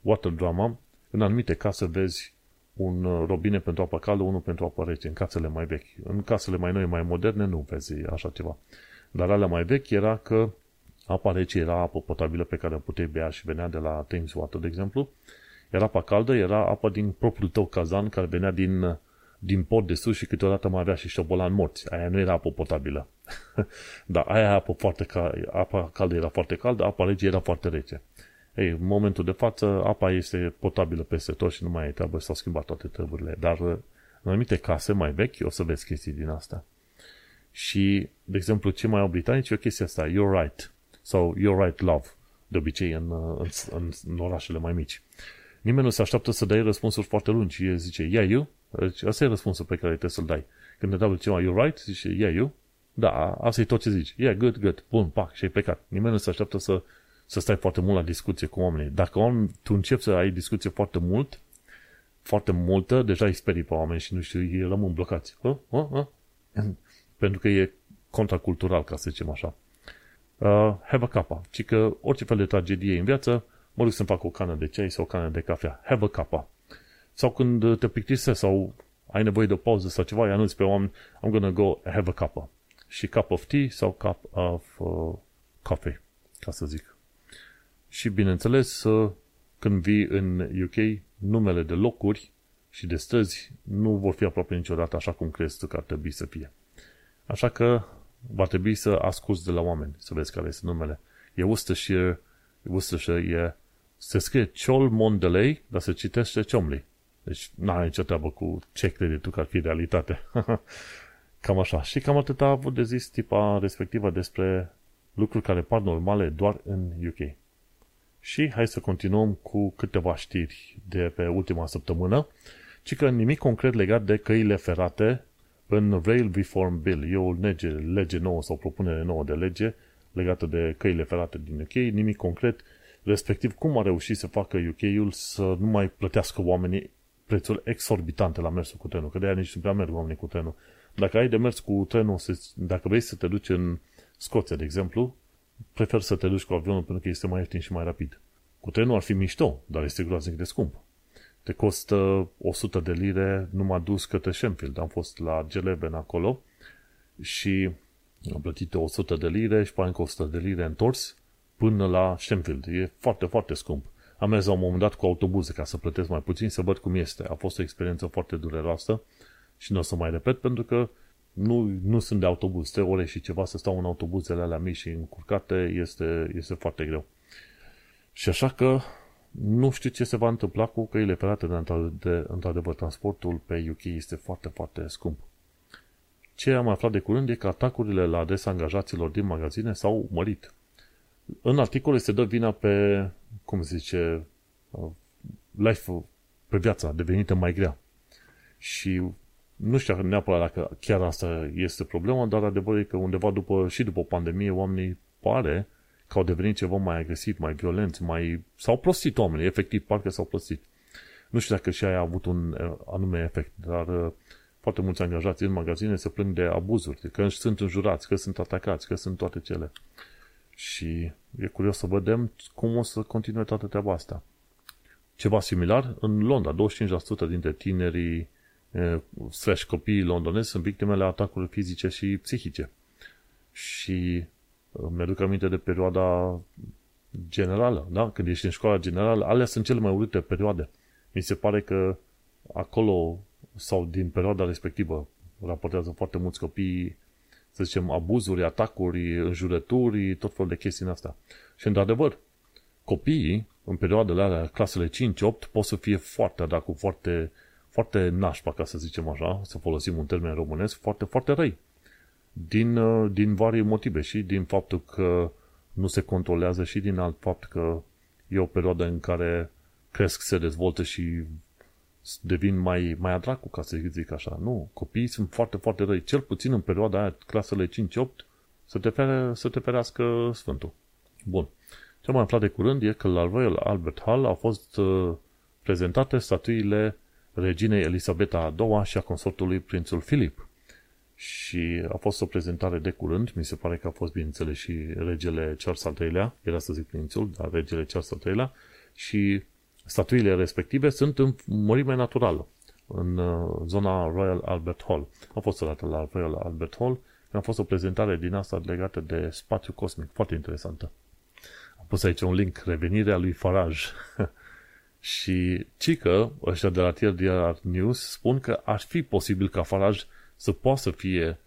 water drama. În anumite case vezi un uh, robine pentru apă caldă, unul pentru apă rece, în casele mai vechi. În casele mai noi, mai moderne, nu vezi așa ceva. Dar alea mai vechi era că apa rece era apă potabilă pe care o puteai bea și venea de la Thames Water, de exemplu. Era apa caldă, era apa din propriul tău cazan care venea din uh, din pod de sus și câteodată mai avea și șobolan morți. Aia nu era apă potabilă. Dar aia apă foarte cal- apa caldă era foarte caldă, apa rece era foarte rece. Ei, în momentul de față, apa este potabilă peste tot și nu mai e treabă, s-au schimbat toate treburile. Dar în anumite case mai vechi o să vezi chestii din asta. Și, de exemplu, ce mai au britanici e o chestie asta, you're right, sau you're right love, de obicei în, în, în, în orașele mai mici. Nimeni nu se așteaptă să dai răspunsuri foarte lungi. El zice, yeah, you? Deci asta e răspunsul pe care trebuie să-l dai. Când te dau ceva, you right? Zice, yeah, you? Da, asta e tot ce zici. Yeah, good, good. Bun, pac, și ai plecat. Nimeni nu se așteaptă să, să stai foarte mult la discuție cu oamenii. Dacă om, tu începi să ai discuție foarte mult, foarte multă, deja îi sperii pe oameni și nu știu, ei rămân blocați. Uh, uh, uh. Pentru că e contracultural, ca să zicem așa. Uh, have a cuppa. Ci că orice fel de tragedie în viață, mă duc să-mi fac o cană de ceai sau o cană de cafea. Have a cuppa. Sau când te plictisești sau ai nevoie de o pauză sau ceva, îi anunți pe oameni, I'm gonna go have a cup. Și cup of tea sau cup of uh, coffee, ca să zic. Și bineînțeles, uh, când vii în UK, numele de locuri și de străzi nu vor fi aproape niciodată așa cum crezi tu că ar trebui să fie. Așa că va trebui să asculți de la oameni, să vezi care sunt numele. E Worcestershire, Worcestershire e, se scrie Cholmondeley, dar se citește Chomley. Deci n-are nicio treabă cu ce crede tu că ar fi realitate. cam așa. Și cam atât a avut de zis tipa respectivă despre lucruri care par normale doar în UK. Și hai să continuăm cu câteva știri de pe ultima săptămână, ci că nimic concret legat de căile ferate în Rail Reform Bill. E o lege, lege nouă sau propunere nouă de lege legată de căile ferate din UK, nimic concret, respectiv cum a reușit să facă UK-ul să nu mai plătească oamenii prețuri exorbitante la mersul cu trenul, că de aia nici nu prea merg oamenii cu trenul. Dacă ai de mers cu trenul, dacă vrei să te duci în Scoția, de exemplu, prefer să te duci cu avionul pentru că este mai ieftin și mai rapid. Cu trenul ar fi mișto, dar este groaznic de scump. Te costă 100 de lire numai dus către Sheffield. Am fost la Geleben acolo și am plătit 100 de lire și pe încă 100 de lire întors până la Sheffield. E foarte, foarte scump. Am mers la un moment dat cu autobuze ca să plătesc mai puțin, să văd cum este. A fost o experiență foarte dureroasă și nu o să mai repet pentru că nu, nu sunt de autobuz. Trei ore și ceva să stau în autobuzele alea mici și încurcate este, este foarte greu. Și așa că nu știu ce se va întâmpla cu căile ferate, de, de într-adevăr transportul pe UK este foarte, foarte scump. Ce am aflat de curând e că atacurile la adresa angajaților din magazine s-au mărit. În articol se dă vina pe, cum se zice, uh, life pe viața devenită mai grea. Și nu știu neapărat dacă chiar asta este problema, dar adevărul e că undeva după, și după pandemie oamenii pare că au devenit ceva mai agresiv, mai violent, mai... s-au prostit oamenii, efectiv, parcă s-au prostit. Nu știu dacă și aia a avut un uh, anume efect, dar uh, foarte mulți angajați în magazine se plâng de abuzuri, că sunt înjurați, că sunt atacați, că sunt toate cele. Și e curios să vedem cum o să continue toată treaba asta. Ceva similar, în Londra, 25% dintre tinerii slash copiii londonezi sunt victimele atacurilor fizice și psihice. Și mi-aduc aminte de perioada generală, da? Când ești în școala generală, alea sunt cele mai urâte perioade. Mi se pare că acolo sau din perioada respectivă raportează foarte mulți copii, să zicem, abuzuri, atacuri, înjurături, tot felul de chestii în asta. Și într-adevăr, copiii, în perioadele alea, clasele 5-8, pot să fie foarte, dacă foarte, foarte nașpa, ca să zicem așa, să folosim un termen românesc, foarte, foarte răi. Din, uh, din vari motive și din faptul că nu se controlează și din alt fapt că e o perioadă în care cresc, se dezvoltă și devin mai, mai adracu, ca să zic așa. Nu, copiii sunt foarte, foarte răi. Cel puțin în perioada aia, clasele 5-8, să te, fere, să te ferească Sfântul. Bun. Ce mai aflat de curând e că la Royal Albert Hall au fost uh, prezentate statuile reginei Elisabeta a II și a consortului prințul Filip. Și a fost o prezentare de curând, mi se pare că a fost, bineînțeles, și regele Charles al III-lea, era să zic prințul, dar regele Charles al III-lea, și statuile respective sunt în mărime naturală, în uh, zona Royal Albert Hall. Am fost odată la Royal Albert Hall, a fost o prezentare din asta legată de spațiu cosmic, foarte interesantă. Am pus aici un link, revenirea lui Farage. și cică, ăștia de la TLDR News, spun că ar fi posibil ca Farage să poată să fie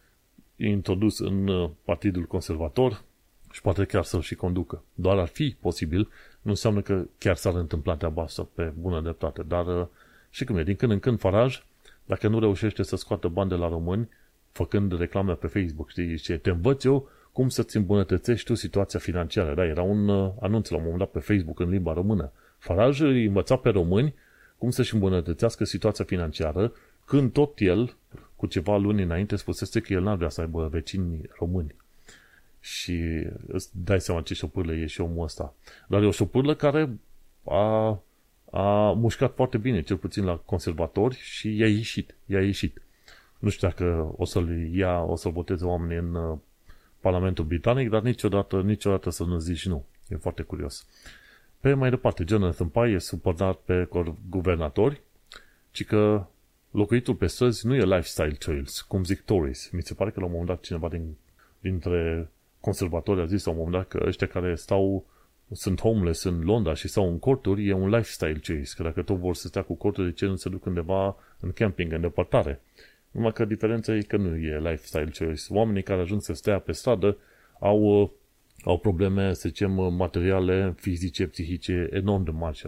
introdus în uh, Partidul Conservator și poate chiar să-l și conducă. Doar ar fi posibil, nu înseamnă că chiar s-ar întâmpla treaba asta pe bună dreptate, dar uh, și cum e, din când în când Faraj, dacă nu reușește să scoată bani de la români, făcând reclame pe Facebook, știi, ce te învăț eu cum să-ți îmbunătățești tu situația financiară. Da, era un uh, anunț la un moment dat pe Facebook în limba română. Faraj îi învăța pe români cum să-și îmbunătățească situația financiară, când tot el, cu ceva luni înainte, spusese că el n-ar vrea să aibă vecini români și îți dai seama ce șopârlă e și omul ăsta. Dar e o șopârlă care a, a mușcat foarte bine, cel puțin la conservatori și i-a ieșit. I-a ieșit. Nu știu dacă o să-l ia, o să-l voteze oamenii în uh, Parlamentul Britanic, dar niciodată, niciodată să nu zici nu. E foarte curios. Pe mai departe, Jonathan Pye e supărat pe guvernatori, ci că locuitul pe străzi nu e lifestyle choice, cum zic Tories. Mi se pare că la un moment dat cineva din, dintre conservatori a zis la un moment dat că ăștia care stau sunt homeless în Londra și stau în corturi, e un lifestyle chase, că dacă tot vor să stea cu corturi, de ce nu se duc undeva în camping, în depărtare? Numai că diferența e că nu e lifestyle choice. Oamenii care ajung să stea pe stradă au, au probleme, să zicem, materiale, fizice, psihice enorm de mari și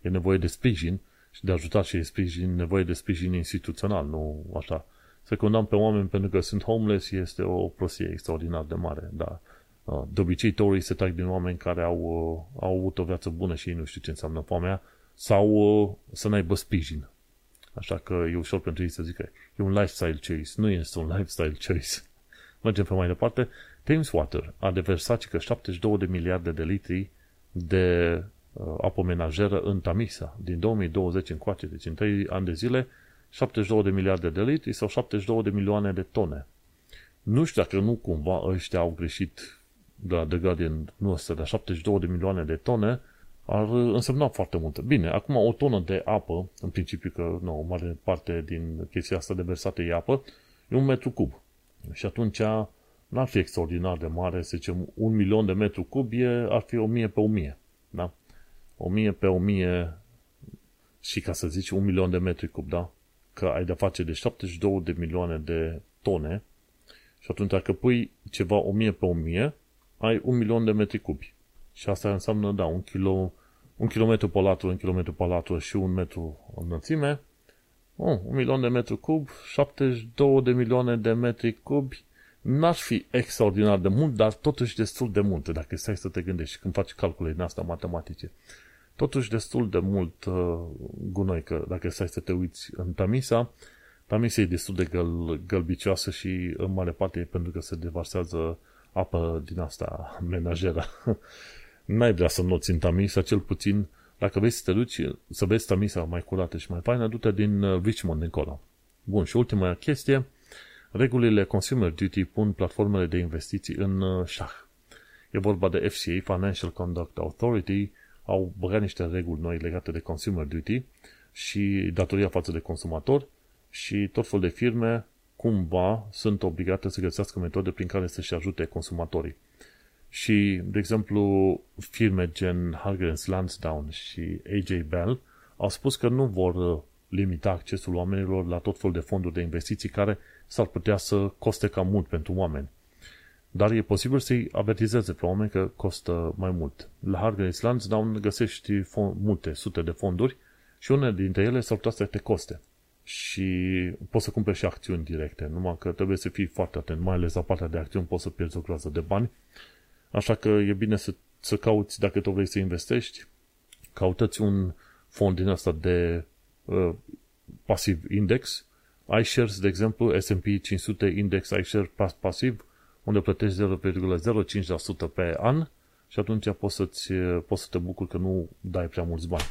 e nevoie de sprijin și de ajutat și de sprijin, nevoie de sprijin instituțional, nu așa să condamn pe oameni pentru că sunt homeless este o prostie extraordinar de mare, dar uh, de obicei Torii se trag din oameni care au, uh, au avut o viață bună și ei nu știu ce înseamnă foamea sau uh, să n-aibă sprijin. Așa că e ușor pentru ei să zică e un lifestyle choice. Nu este un lifestyle choice. Mergem pe mai departe. Thames Water a deversat că 72 de miliarde de litri de uh, apă menajeră în Tamisa din 2020 încoace. Deci în 3 ani de zile 72 de miliarde de litri sau 72 de milioane de tone. Nu știu dacă nu cumva ăștia au greșit de la The Guardian, nu ăsta, de 72 de milioane de tone, ar însemna foarte mult. Bine, acum o tonă de apă, în principiu că nu, o mare parte din chestia asta de versată e apă, e un metru cub. Și atunci n-ar fi extraordinar de mare, să zicem, un milion de metru cub e, ar fi o mie pe o mie. Da? O mie pe o mie și ca să zici un milion de metri cub, da? Că ai de face de 72 de milioane de tone și atunci dacă pui ceva 1000 pe 1000, ai un milion de metri cubi. Și asta înseamnă, da, un, kilo, un kilometru pe latură, un kilometru pe latură și un metru înălțime. Oh, un milion de metri cub, 72 de milioane de metri cubi. N-ar fi extraordinar de mult, dar totuși destul de mult, dacă stai să te gândești când faci calcule din asta matematice totuși destul de mult uh, gunoi, că dacă stai să te uiți în Tamisa, Tamisa e destul de găl, gălbicioasă și în mare parte e pentru că se devarsează apă din asta menajeră. N-ai vrea să noți în Tamisa, cel puțin dacă vrei să te duci, să vezi Tamisa mai curată și mai faină, du-te din uh, Richmond încolo. Bun, și ultima chestie, regulile Consumer Duty pun platformele de investiții în uh, șah. E vorba de FCA, Financial Conduct Authority, au băgat niște reguli noi legate de Consumer Duty și datoria față de consumator și tot fel de firme cumva sunt obligate să găsească metode prin care să-și ajute consumatorii. Și, de exemplu, firme gen Hargreaves Lansdowne și AJ Bell au spus că nu vor uh, limita accesul oamenilor la tot fel de fonduri de investiții care s-ar putea să coste cam mult pentru oameni. Dar e posibil să-i avertizeze pe oameni că costă mai mult. La Hargreaves Lansdowne găsești multe sute de fonduri și unele dintre ele s-ar putea să te coste. Și poți să cumperi și acțiuni directe, numai că trebuie să fii foarte atent, mai ales la partea de acțiuni poți să pierzi o groază de bani, așa că e bine să, să cauți, dacă tu vrei să investești, cautați un fond din asta de uh, pasiv index, iShares, de exemplu, S&P 500 Index iShares pasiv, unde plătești 0,05% pe an și atunci poți, să-ți, poți să te bucuri că nu dai prea mulți bani.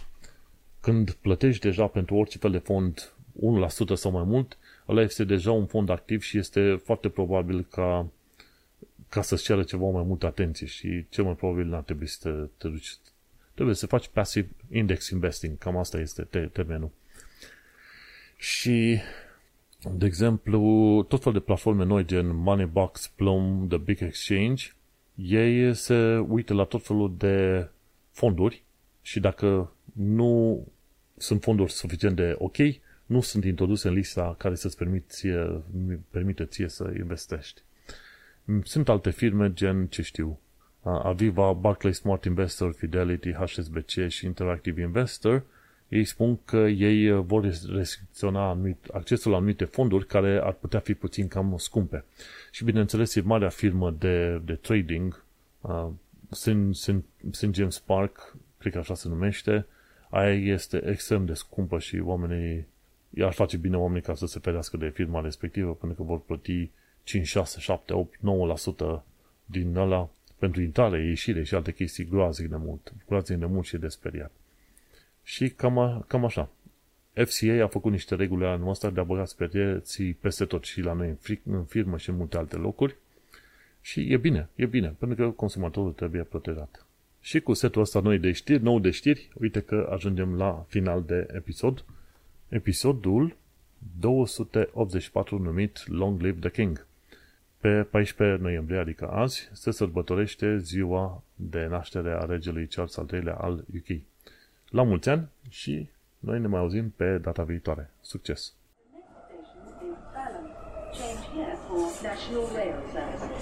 Când plătești deja pentru orice fel de fond 1% sau mai mult, ăla este deja un fond activ și este foarte probabil ca, ca să-ți ceară ceva mai multă atenție și cel mai probabil n-ar trebui să te, te duci. Trebuie să faci passive index investing, cam asta este termenul. Și, de exemplu, tot fel de platforme noi, gen Moneybox, Plum, The Big Exchange, ei se uită la tot felul de fonduri și dacă nu sunt fonduri suficient de ok, nu sunt introduse în lista care să-ți permiție, permite ție să investești. Sunt alte firme gen, ce știu, Aviva, Barclays Smart Investor, Fidelity, HSBC și Interactive Investor, ei spun că ei vor restricționa anumit, accesul la anumite fonduri care ar putea fi puțin cam scumpe. Și bineînțeles, e marea firmă de, de trading, uh, St. James Park, cred că așa se numește, aia este extrem de scumpă și oamenii ar face bine oamenii ca să se ferească de firma respectivă pentru că vor plăti 5, 6, 7, 8, 9% din ăla pentru intrare, ieșire și alte chestii groazic de mult. Groazic de mult și de speriat. Și cam, a, cam așa. FCA a făcut niște reguli anul ăsta de a băga speriații peste tot și la noi în, fric, în firmă și în multe alte locuri. Și e bine, e bine, pentru că consumatorul trebuie protejat. Și cu setul ăsta noi de știri, nou de știri, uite că ajungem la final de episod. Episodul 284 numit Long Live the King. Pe 14 noiembrie, adică azi, se sărbătorește ziua de naștere a regelui Charles al III-lea al UK. La mulți ani și noi ne mai auzim pe data viitoare. Succes! Change here for National Rail Services.